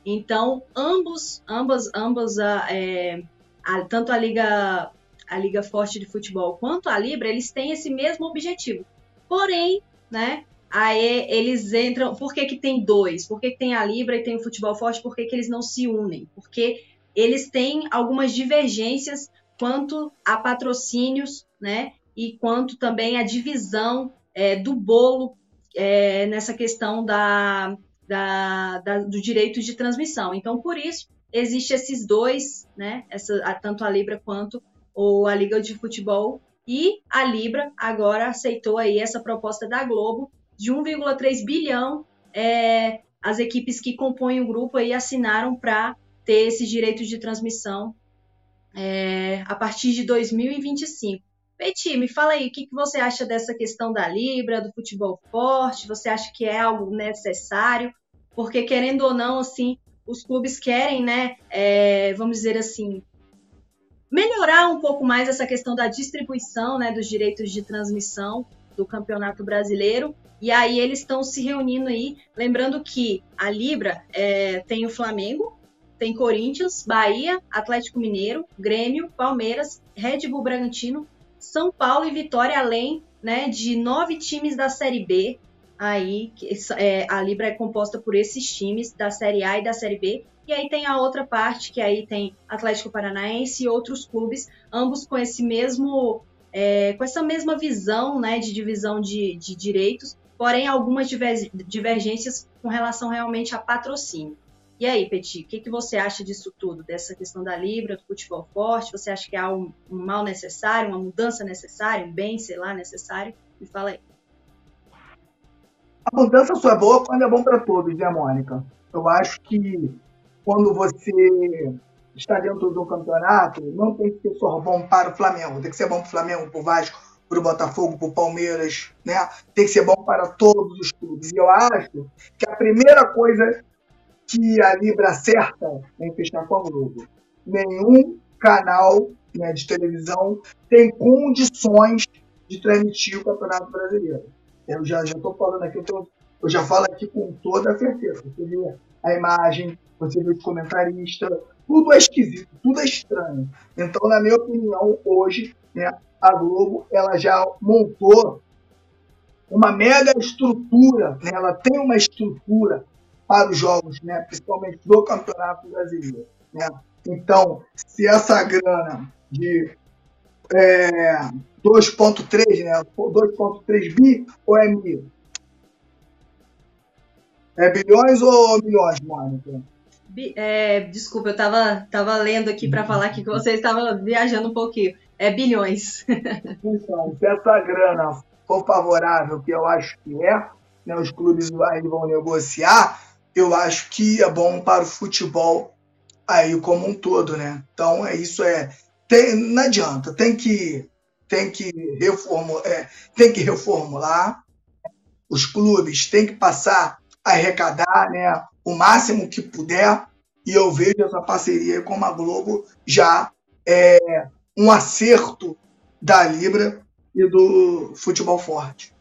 Então, ambos, ambas, ambas, a, é, a, tanto a Liga, a Liga Forte de Futebol quanto a Libra, eles têm esse mesmo objetivo. Porém, né, Aí eles entram. Por que, que tem dois? Por que, que tem a Libra e tem o futebol forte? Por que, que eles não se unem? Porque eles têm algumas divergências quanto a patrocínios, né? E quanto também a divisão é, do bolo é, nessa questão da, da, da, do direito de transmissão. Então, por isso, existe esses dois, né? Essa, tanto a Libra quanto ou a Liga de Futebol. E a Libra agora aceitou aí essa proposta da Globo de 1,3 bilhão é, as equipes que compõem o grupo aí assinaram para ter esses direitos de transmissão é, a partir de 2025. Peti, me fala aí, o que, que você acha dessa questão da Libra, do futebol forte? Você acha que é algo necessário? Porque, querendo ou não, assim, os clubes querem, né, é, vamos dizer assim, melhorar um pouco mais essa questão da distribuição, né, dos direitos de transmissão do Campeonato Brasileiro. E aí eles estão se reunindo aí, lembrando que a Libra é, tem o Flamengo, tem Corinthians, Bahia, Atlético Mineiro, Grêmio, Palmeiras, Red Bull Bragantino, São Paulo e Vitória, além né, de nove times da Série B. Aí é, a Libra é composta por esses times da Série A e da Série B. E aí tem a outra parte, que aí tem Atlético Paranaense e outros clubes, ambos com esse mesmo, é, com essa mesma visão né, de divisão de, de direitos, porém algumas divergências com relação realmente a patrocínio. E aí, Petit, o que, que você acha disso tudo, dessa questão da Libra, do futebol forte? Você acha que há um, um mal necessário, uma mudança necessária, um bem, sei lá, necessário? Me fala aí. A mudança só é boa quando é bom para todos, né, Mônica? Eu acho que quando você está dentro do campeonato, não tem que ser só bom para o Flamengo, tem que ser bom para o Flamengo, para o Vasco, para o Botafogo, para o Palmeiras, né? Tem que ser bom para todos os clubes. E eu acho que a primeira coisa que a Libra acerta em fechar com a Globo, nenhum canal né, de televisão tem condições de transmitir o Campeonato Brasileiro. Eu já estou falando aqui, eu, tô, eu, já falo aqui com toda a certeza. Você vê a imagem, você vê os comentaristas, tudo é esquisito, tudo é estranho. Então, na minha opinião, hoje, né, a Globo ela já montou uma mega estrutura, né? ela tem uma estrutura para os jogos, né? principalmente do Campeonato Brasileiro. Né? Então, se essa grana de, é, 2.3, né? 2.3 bi ou é mil? É bilhões ou milhões, Mônica? É, desculpa, eu estava tava lendo aqui para falar que você estava viajando um pouquinho. É bilhões. Então, se essa grana for favorável, que eu acho que é, né, os clubes vão negociar, eu acho que é bom para o futebol aí como um todo, né? Então é isso é tem, não adianta, tem que tem que reformular, é, tem que reformular os clubes têm que passar a arrecadar, né, o máximo que puder e eu vejo essa parceria com a Globo já é um acerto da Libra e do futebol forte.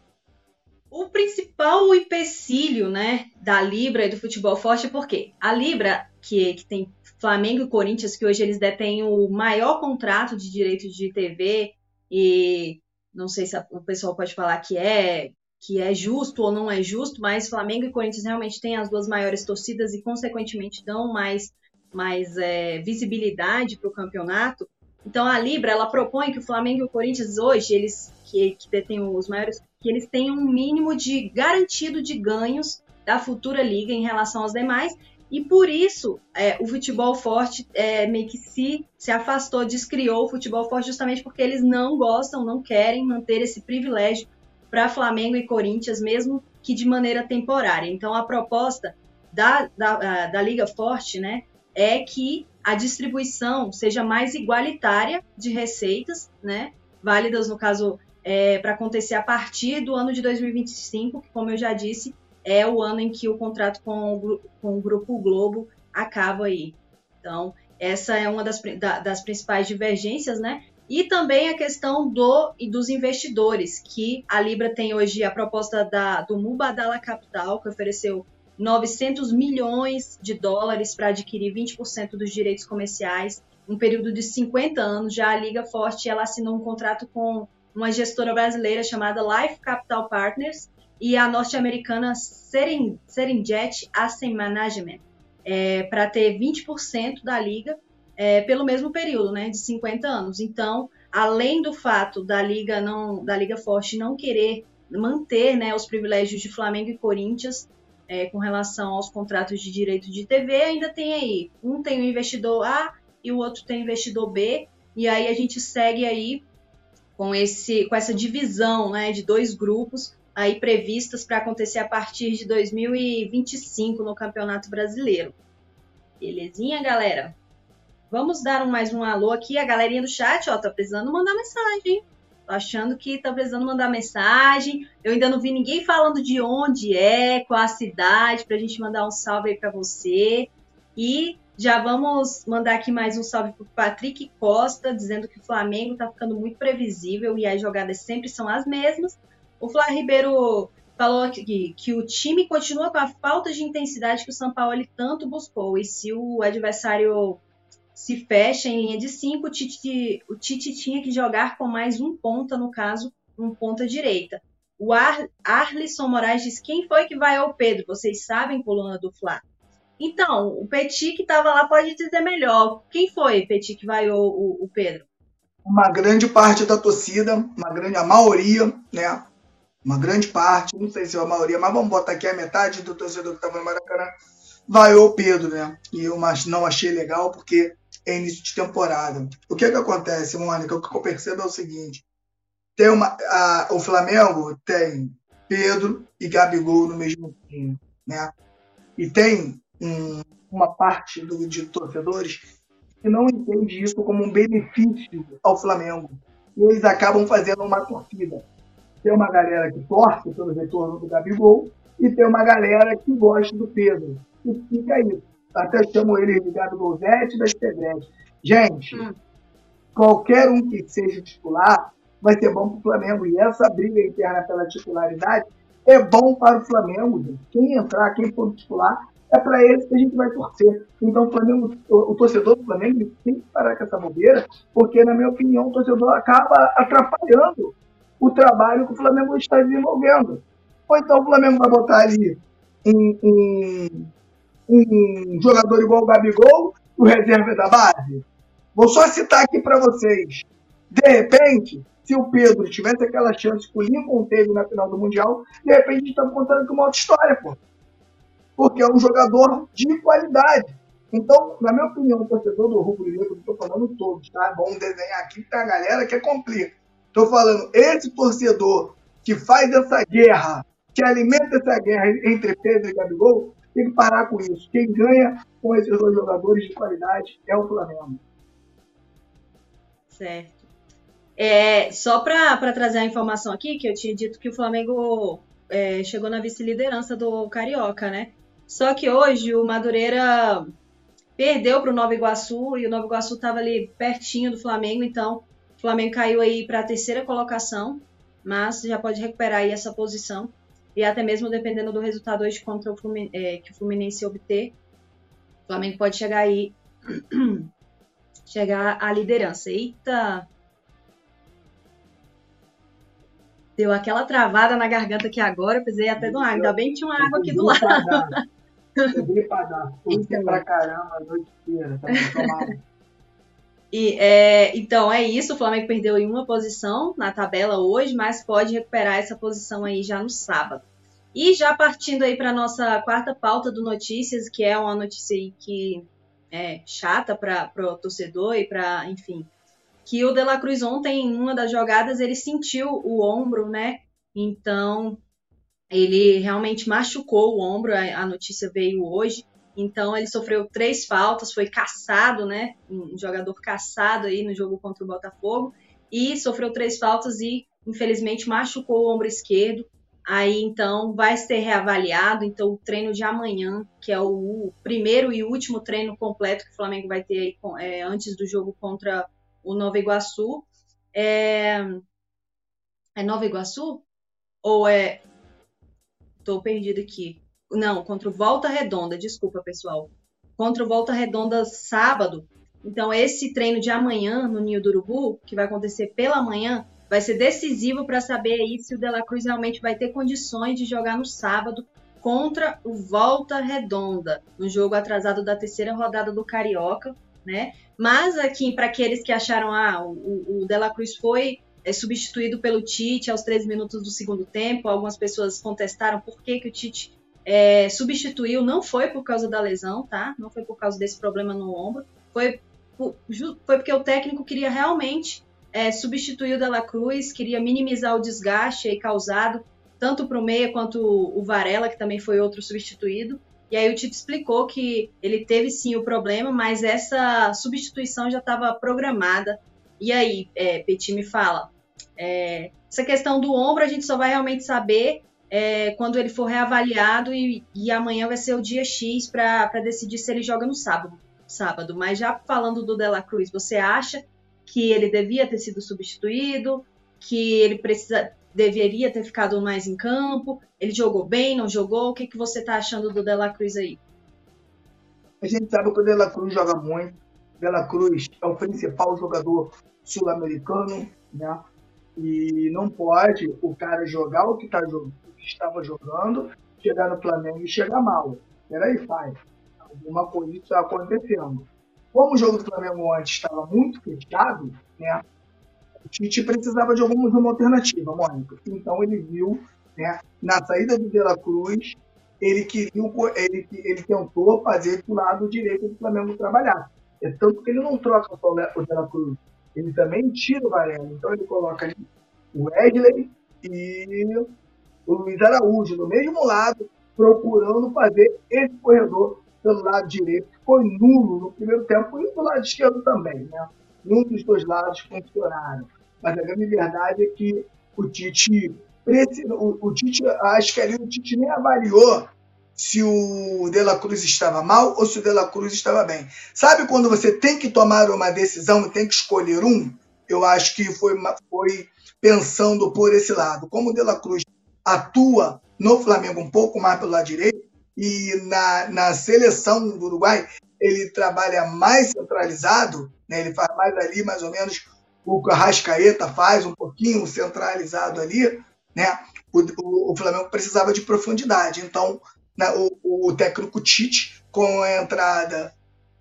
O principal empecilho né, da Libra e do futebol forte é porque a Libra, que, que tem Flamengo e Corinthians, que hoje eles detêm o maior contrato de direito de TV, e não sei se o pessoal pode falar que é que é justo ou não é justo, mas Flamengo e Corinthians realmente têm as duas maiores torcidas e, consequentemente, dão mais, mais é, visibilidade para o campeonato. Então a Libra ela propõe que o Flamengo e o Corinthians hoje eles que, que detêm os maiores que eles tenham um mínimo de garantido de ganhos da futura liga em relação aos demais e por isso é, o futebol forte é, meio que se, se afastou, descriou o futebol forte justamente porque eles não gostam, não querem manter esse privilégio para Flamengo e Corinthians, mesmo que de maneira temporária. Então a proposta da, da, da Liga Forte né, é que a distribuição seja mais igualitária de receitas, né? Válidas, no caso, é, para acontecer a partir do ano de 2025, que, como eu já disse, é o ano em que o contrato com o, com o Grupo Globo acaba aí. Então, essa é uma das, da, das principais divergências, né? E também a questão do e dos investidores, que a Libra tem hoje a proposta da, do Mubadala Capital, que ofereceu 900 milhões de dólares para adquirir 20% dos direitos comerciais, um período de 50 anos. Já a Liga Forte ela assinou um contrato com uma gestora brasileira chamada Life Capital Partners e a norte-americana Seren, Serenjet Asset Management é, para ter 20% da liga é, pelo mesmo período, né, de 50 anos. Então, além do fato da liga não, da liga forte não querer manter, né, os privilégios de Flamengo e Corinthians, é, com relação aos contratos de direito de TV, ainda tem aí, um tem o investidor A e o outro tem o investidor B, e aí a gente segue aí com, esse, com essa divisão né, de dois grupos aí previstas para acontecer a partir de 2025 no Campeonato Brasileiro. Belezinha, galera? Vamos dar mais um alô aqui. A galerinha do chat, ó, tá precisando mandar mensagem, Tô achando que tá precisando mandar mensagem. Eu ainda não vi ninguém falando de onde é, qual a cidade, pra gente mandar um salve aí pra você. E já vamos mandar aqui mais um salve pro Patrick Costa, dizendo que o Flamengo tá ficando muito previsível e as jogadas sempre são as mesmas. O Flávio Ribeiro falou que, que o time continua com a falta de intensidade que o São Paulo tanto buscou. E se o adversário se fecha em linha de cinco, o Tite, o Tite tinha que jogar com mais um ponta, no caso, um ponta direita. O Ar, Arlisson Moraes diz: quem foi que vai ao Pedro? Vocês sabem, coluna do Flá. Então, o Petit que estava lá pode dizer melhor. Quem foi, Petit, que vai o, o, Pedro? Uma grande parte da torcida, uma grande, a maioria, né? Uma grande parte, não sei se é a maioria, mas vamos botar aqui a metade do torcedor que estava no Maracanã vai o Pedro, né? E eu não achei legal porque é início de temporada. O que, é que acontece, Mônica? O que eu percebo é o seguinte: tem uma, a, o Flamengo tem Pedro e Gabigol no mesmo time, né? E tem um, uma parte do, de torcedores que não entende isso como um benefício ao Flamengo. E eles acabam fazendo uma torcida. Tem uma galera que torce pelo retorno do Gabigol e tem uma galera que gosta do Pedro. E fica isso até chamo ele de Gabigolzete das Pedretes. Gente, hum. qualquer um que seja titular vai ser bom para o Flamengo. E essa briga interna pela titularidade é bom para o Flamengo. Gente. Quem entrar, quem for titular, é para esse que a gente vai torcer. Então, o, Flamengo, o, o torcedor do Flamengo tem que parar com essa bobeira, porque, na minha opinião, o torcedor acaba atrapalhando o trabalho que o Flamengo está desenvolvendo. Ou então o Flamengo vai botar ali um, um um jogador igual o Gabigol, o reserva da base? Vou só citar aqui para vocês. De repente, se o Pedro tivesse aquela chance que o Lincoln teve na final do Mundial, de repente está contando aqui uma outra história, pô. Porque é um jogador de qualidade. Então, na minha opinião, o torcedor do Rubro Negro, estou falando todos, tá? Vamos desenhar aqui, tá a galera que é complica. Estou falando, esse torcedor que faz essa guerra, que alimenta essa guerra entre Pedro e Gabigol, tem que parar com isso. Quem ganha com esses dois jogadores de qualidade é o Flamengo. Certo. É, só para trazer a informação aqui, que eu tinha dito que o Flamengo é, chegou na vice-liderança do Carioca, né? Só que hoje o Madureira perdeu para o Nova Iguaçu e o Nova Iguaçu estava ali pertinho do Flamengo, então o Flamengo caiu aí para a terceira colocação, mas já pode recuperar aí essa posição e até mesmo dependendo do resultado hoje contra o Fluminense, é, que o Fluminense obter, o Flamengo pode chegar aí chegar à liderança. Eita! Deu aquela travada na garganta aqui agora, precisei até de uma água. Ainda bem que tinha uma água aqui do lado. Eu. Então, pra caramba a noite inteira. Tá e, é, então é isso, o Flamengo perdeu em uma posição na tabela hoje, mas pode recuperar essa posição aí já no sábado. E já partindo aí para nossa quarta pauta do Notícias, que é uma notícia aí que é chata para o torcedor e para, enfim, que o De La Cruz ontem, em uma das jogadas, ele sentiu o ombro, né? Então, ele realmente machucou o ombro, a, notícia veio hoje. Então, ele sofreu três faltas, foi caçado, né? Um jogador caçado aí no jogo contra o Botafogo. E sofreu três faltas e, infelizmente, machucou o ombro esquerdo. Aí então vai ser reavaliado. Então, o treino de amanhã, que é o primeiro e último treino completo que o Flamengo vai ter aí, é, antes do jogo contra o Nova Iguaçu. É, é Nova Iguaçu? Ou é. Tô perdido aqui. Não, contra o Volta Redonda, desculpa, pessoal. Contra o Volta Redonda sábado. Então, esse treino de amanhã no Ninho do Urubu, que vai acontecer pela manhã, vai ser decisivo para saber aí se o De La Cruz realmente vai ter condições de jogar no sábado contra o Volta Redonda, no jogo atrasado da terceira rodada do Carioca, né? Mas aqui, para aqueles que acharam, ah, o, o De La Cruz foi é, substituído pelo Tite aos 13 minutos do segundo tempo, algumas pessoas contestaram por que, que o Tite é, substituiu, não foi por causa da lesão, tá? Não foi por causa desse problema no ombro, foi, foi porque o técnico queria realmente é, substituiu o Dela Cruz, queria minimizar o desgaste aí causado tanto para o Meia quanto o Varela, que também foi outro substituído. E aí o Tite explicou que ele teve sim o problema, mas essa substituição já estava programada. E aí, é, Petit me fala, é, essa questão do ombro a gente só vai realmente saber é, quando ele for reavaliado e, e, amanhã vai ser o dia X para decidir se ele joga no sábado. sábado. Mas já falando do Dela Cruz, você acha que ele devia ter sido substituído, que ele precisa, deveria ter ficado mais em campo, ele jogou bem, não jogou? O que, que você está achando do Dela Cruz aí? A gente sabe que o Dela Cruz joga muito. Dela Cruz é o principal jogador sul-americano, né? E não pode o cara jogar o que, tá, o que estava jogando, chegar no Flamengo e chegar mal. Peraí, faz. Alguma coisa está acontecendo. Como o jogo do Flamengo antes estava muito fechado, né, o Tite precisava de alguma uma alternativa, Mônica. Então ele viu, né, na saída do De La Cruz, ele queria, ele, ele tentou fazer do lado direito do Flamengo trabalhar. É tanto que ele não troca o De La Cruz, ele também tira o Varela. Então ele coloca ali o Wesley e o Luiz Araújo no mesmo lado, procurando fazer esse corredor pelo lado direito, foi nulo no primeiro tempo e do lado esquerdo também. Né? Nenhum dos dois lados funcionaram. Mas a grande verdade é que o Tite, o, o Tite acho que ali o Tite nem avaliou se o De La Cruz estava mal ou se o De La Cruz estava bem. Sabe quando você tem que tomar uma decisão e tem que escolher um? Eu acho que foi, foi pensando por esse lado. Como o De La Cruz atua no Flamengo um pouco mais pelo lado direito, e na, na seleção do Uruguai ele trabalha mais centralizado, né? ele faz mais ali, mais ou menos, o que o Arrascaeta faz, um pouquinho centralizado ali, né? O, o, o Flamengo precisava de profundidade. Então, na, o, o, técnico Tite, com a entrada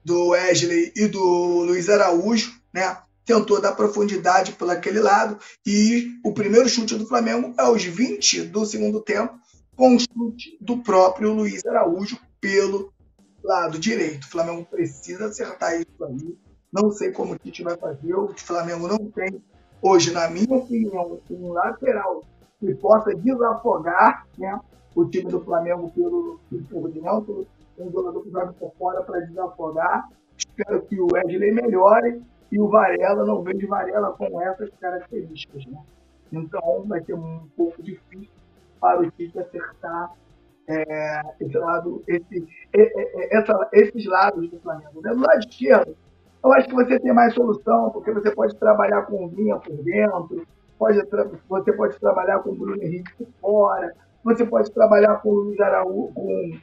do Wesley e do Luiz Araújo, né? Tentou dar profundidade por aquele lado e o primeiro chute do Flamengo é aos 20 do segundo tempo, com o chute do próprio Luiz Araújo pelo lado direito. O Flamengo precisa acertar isso aí. Não sei como o Tite vai fazer. O Flamengo não tem, hoje, na minha opinião, um lateral que possa desafogar né, o time do Flamengo pelo, por dentro, um jogador que joga por fora para desafogar. Espero que o Wesley melhore e o Varela, não vejo Varela com essas características. Né? Então vai ser um pouco difícil para o Tite acertar é, esse lado, esse, essa, esses lados do Flamengo. Né? Do lado esquerdo, eu acho que você tem mais solução, porque você pode trabalhar com o Vinha por dentro, pode você pode trabalhar com o Bruno Henrique por fora, você pode trabalhar com o Luiz Araújo, com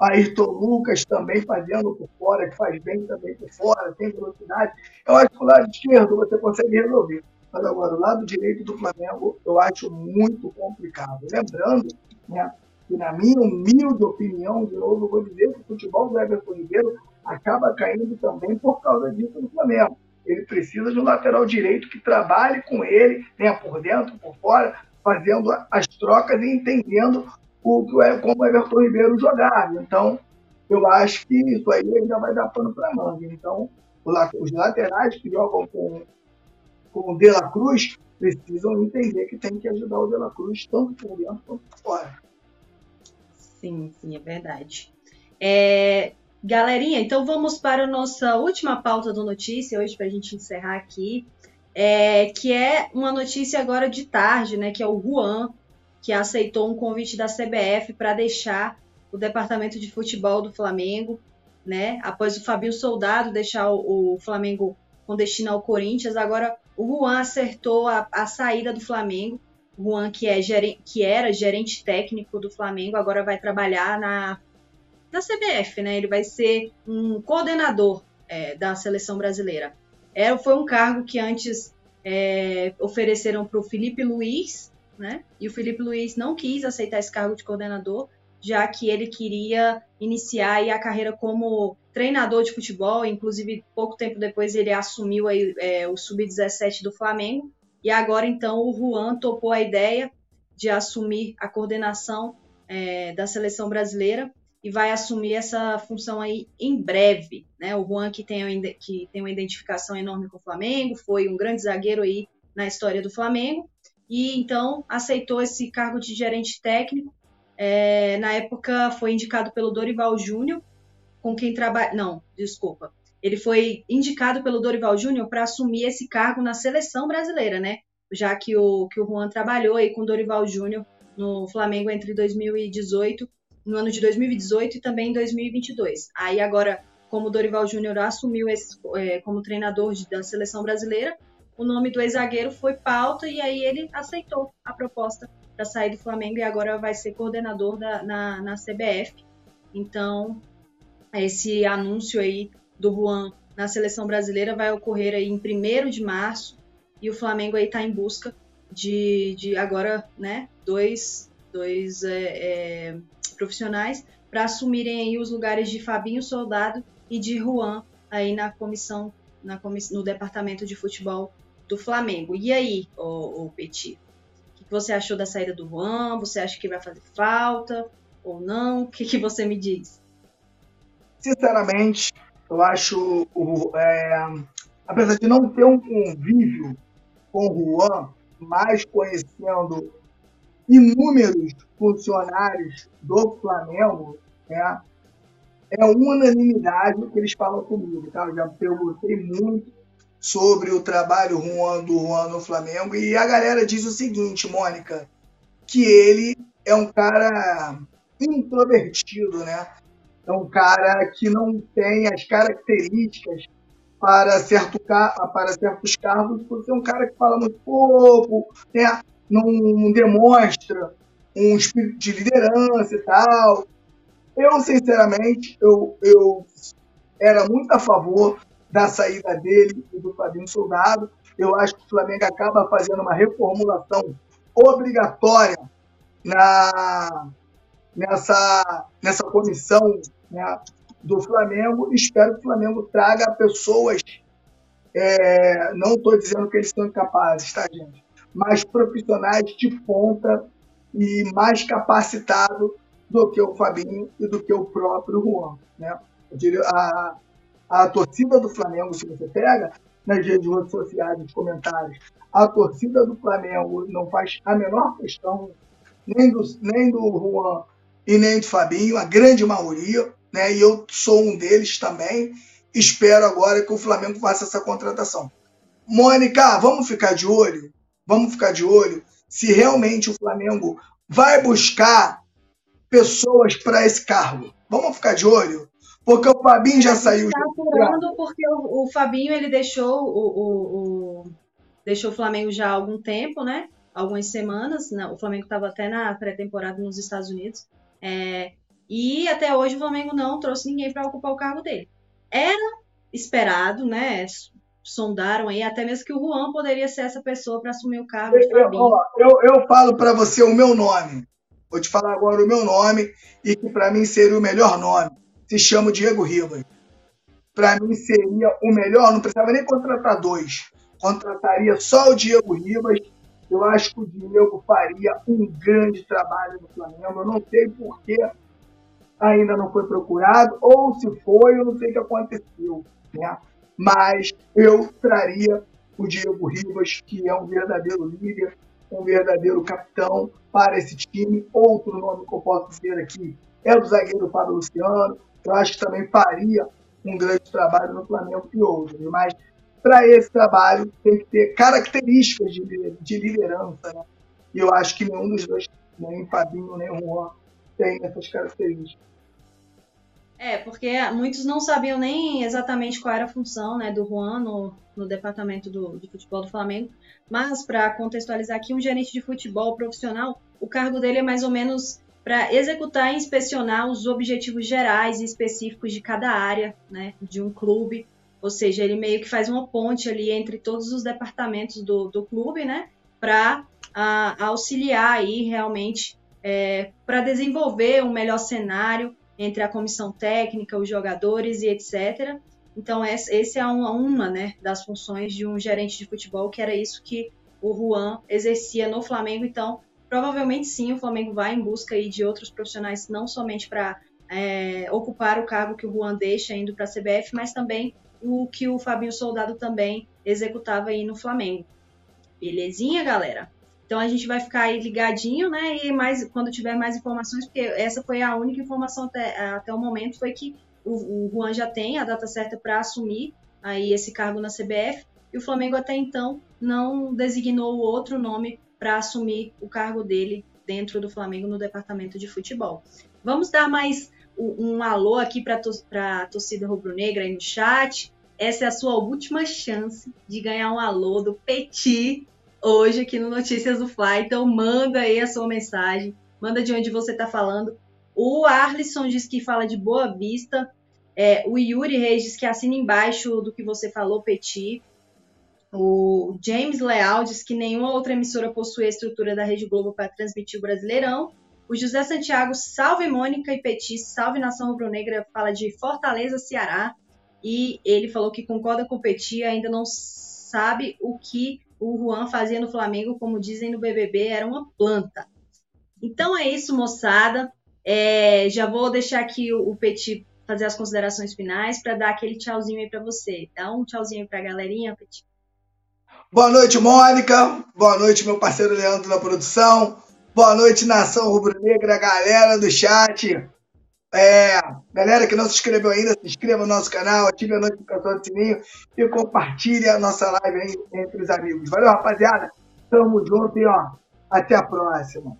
Ayrton Lucas também fazendo por fora, que faz bem também por fora, tem velocidade. Eu acho que o lado esquerdo você consegue resolver. Mas agora, o lado direito do Flamengo eu acho muito complicado. Lembrando né, que, na minha humilde opinião, de novo, eu vou dizer que o futebol do Everton Ribeiro acaba caindo também por causa disso no Flamengo. Ele precisa de um lateral direito que trabalhe com ele, né, por dentro, por fora, fazendo as trocas e entendendo o como o Everton Ribeiro jogar. Então, eu acho que isso aí ainda vai dar pano para manga. Então, os laterais que jogam com, com o De La Cruz precisam entender que tem que ajudar o De La Cruz tanto por dentro quanto por fora. Sim, sim, é verdade. É, galerinha, então vamos para a nossa última pauta do notícia hoje para a gente encerrar aqui, é, que é uma notícia agora de tarde, né? Que é o Juan, que aceitou um convite da CBF para deixar o departamento de futebol do Flamengo, né? Após o Fabio Soldado deixar o, Flamengo com destino ao Corinthians, agora o Juan acertou a, a saída do Flamengo. O Juan, que, é que era gerente técnico do Flamengo, agora vai trabalhar na, na CBF, né? Ele vai ser um coordenador é, da seleção brasileira. É, foi um cargo que antes é, ofereceram para o Felipe Luiz, né? E o Felipe Luiz não quis aceitar esse cargo de coordenador, já que ele queria iniciar a carreira como treinador de futebol. Inclusive, pouco tempo depois ele assumiu aí, é, o sub-17 do Flamengo. E agora, então, o Juan topou a ideia de assumir a coordenação é, da seleção brasileira e vai assumir essa função aí em breve. Né? O Juan, que tem, que tem uma identificação enorme com o Flamengo, foi um grande zagueiro aí na história do Flamengo e então aceitou esse cargo de gerente técnico. É, na época foi indicado pelo Dorival Júnior, com quem trabalha. Não, desculpa. Ele foi indicado pelo Dorival Júnior para assumir esse cargo na seleção brasileira, né? Já que o, que o Juan trabalhou aí com o Dorival Júnior no Flamengo entre 2018, no ano de 2018 e também em 2022. Aí agora, como o Dorival Júnior assumiu esse, é, como treinador de, da seleção brasileira, o nome do ex-zagueiro foi pauta e aí ele aceitou a proposta para sair do Flamengo e agora vai ser coordenador da, na, na CBF. Então, esse anúncio aí do Juan na seleção brasileira vai ocorrer aí em 1 de março e o Flamengo aí está em busca de, de agora, né, dois, dois é, é, profissionais para assumirem aí os lugares de Fabinho Soldado e de Juan aí na comissão, na comiss no departamento de futebol do Flamengo. E aí, o, o Petit? O que você achou da saída do Juan? Você acha que vai fazer falta ou não? O que, que você me diz? Sinceramente, eu acho, é, apesar de não ter um convívio com o Juan, mas conhecendo inúmeros funcionários do Flamengo, né, é unanimidade que eles falam comigo. Tá? Eu já perguntei muito sobre o trabalho Juan, do Juan no Flamengo. E a galera diz o seguinte, Mônica, que ele é um cara introvertido, né? É um cara que não tem as características para, certo, para certos cargos, por ser um cara que fala muito pouco, né? não demonstra um espírito de liderança e tal. Eu, sinceramente, eu, eu era muito a favor da saída dele e do Fabinho Soldado. Eu acho que o Flamengo acaba fazendo uma reformulação obrigatória na, nessa, nessa comissão né, do Flamengo. Espero que o Flamengo traga pessoas É, não estou dizendo que eles são incapazes, tá, gente? Mas profissionais de ponta e mais capacitados do que o Fabinho e do que o próprio Juan. Né? A, a torcida do Flamengo, se você pega nas redes sociais, nos comentários, a torcida do Flamengo não faz a menor questão nem do, nem do Juan e nem do Fabinho, a grande maioria, né? E eu sou um deles também. Espero agora que o Flamengo faça essa contratação. Mônica, vamos ficar de olho? Vamos ficar de olho se realmente o Flamengo vai buscar pessoas para esse cargo. Vamos ficar de olho? Porque o Fabinho já saiu. Está apurando porque o, o, Fabinho ele deixou o, o, o, deixou o Flamengo já há algum tempo, né? Algumas semanas. Né? O Flamengo estava até na pré-temporada nos Estados Unidos. É, e até hoje o Flamengo não trouxe ninguém para ocupar o cargo dele. Era esperado, né? Sondaram aí até mesmo que o Juan poderia ser essa pessoa para assumir o cargo de Fabinho. Eu, eu, eu falo para você o meu nome. Vou te falar agora o meu nome e que para mim seria o melhor nome. Se chama Diego Ribas. Para mim seria o melhor, não precisava nem contratar dois. Contrataria só o Diego Ribas. Eu acho que o Diego faria um grande trabalho no Flamengo. Eu não sei por que ainda não foi procurado, ou se foi, eu não sei o que aconteceu. Né? Mas eu traria o Diego Ribas, que é um verdadeiro líder, um verdadeiro capitão para esse time. Outro nome que eu posso dizer aqui é o zagueiro Fábio Luciano. Eu acho que também faria um grande trabalho no Flamengo e outros. Mas para esse trabalho tem que ter características de, de liderança. Né? E eu acho que nenhum dos dois, nem Fabinho nem Juan, tem essas características. É, porque muitos não sabiam nem exatamente qual era a função né, do Juan no, no departamento do, de futebol do Flamengo. Mas, para contextualizar aqui, um gerente de futebol profissional, o cargo dele é mais ou menos para executar e inspecionar os objetivos gerais e específicos de cada área né, de um clube. Ou seja, ele meio que faz uma ponte ali entre todos os departamentos do, do clube, né, para auxiliar aí realmente é, para desenvolver um melhor cenário entre a comissão técnica, os jogadores e etc. Então, esse é uma, uma né, das funções de um gerente de futebol, que era isso que o Juan exercia no Flamengo. Então, provavelmente sim, o Flamengo vai em busca aí de outros profissionais, não somente para é, ocupar o cargo que o Juan deixa indo para a CBF, mas também o que o Fabinho Soldado também executava aí no Flamengo. Belezinha, galera? Então a gente vai ficar aí ligadinho, né? E mais quando tiver mais informações, porque essa foi a única informação até, até o momento, foi que o, o Juan já tem a data certa para assumir aí esse cargo na CBF, e o Flamengo até então não designou outro nome para assumir o cargo dele dentro do Flamengo no departamento de futebol. Vamos dar mais um, alô aqui para a torcida rubro-negra aí no chat. Essa é a sua última chance de ganhar um alô do Petit hoje aqui no Notícias do Fly. Então manda aí a sua mensagem, manda de onde você está falando. O Arlisson diz que fala de Boa Vista. É, o Yuri Reis diz que assina embaixo do que você falou, Petit. O James Leal diz que nenhuma outra emissora possui a estrutura da Rede Globo para transmitir o Brasileirão. O José Santiago, salve Mônica e Petit, salve Nação Rubro-Negra, fala de Fortaleza, Ceará. E ele falou que concorda com o Petit, ainda não sabe o que o Juan fazia no Flamengo, como dizem no BBB, era uma planta. Então é isso, moçada. É, já vou deixar aqui o, Petit fazer as considerações finais para dar aquele tchauzinho aí para você. Dá um tchauzinho para a galerinha, Petit. Boa noite, Mônica. Boa noite, meu parceiro Leandro da produção. Boa noite, nação rubro-negra, galera do chat. É, galera que não se inscreveu ainda, se inscreva no nosso canal, ative a notificação do sininho e compartilhe a nossa live aí entre os amigos. Valeu, rapaziada. Tamo junto e ó, até a próxima.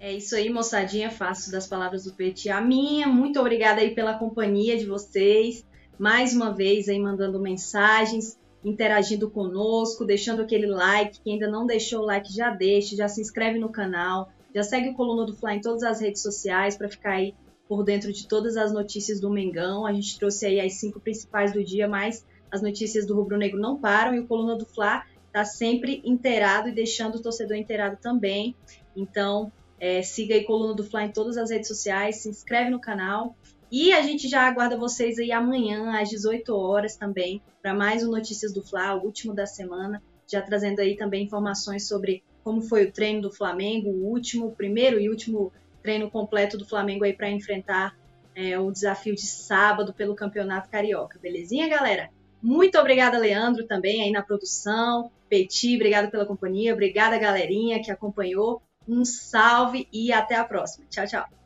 É isso aí, moçadinha. Faço das palavras do Petit a minha. Muito obrigada aí pela companhia de vocês. Mais uma vez aí mandando mensagens, interagindo conosco, deixando aquele like. Quem ainda não deixou o like, já deixe, já se inscreve no canal, já segue o Coluna do Fly em todas as redes sociais para ficar aí por dentro de todas as notícias do Mengão. A gente trouxe aí as cinco principais do dia, mas as notícias do Rubro Negro não param e o Coluna do Fla está sempre inteirado e deixando o torcedor inteirado também. Então, é, siga aí Coluna do Fla em todas as redes sociais, se inscreve no canal E a gente já aguarda vocês aí amanhã, às 18 horas também, para mais um Notícias do Fla, o último da semana, já trazendo aí também informações sobre como foi o treino do Flamengo, o último, primeiro e último treino completo do Flamengo aí para enfrentar é, o desafio de sábado pelo Campeonato Carioca. Belezinha, galera? Muito obrigada, Leandro, também aí na produção. Peti, obrigada pela companhia. Obrigada, galerinha que acompanhou. Um salve e até a próxima. Tchau, tchau.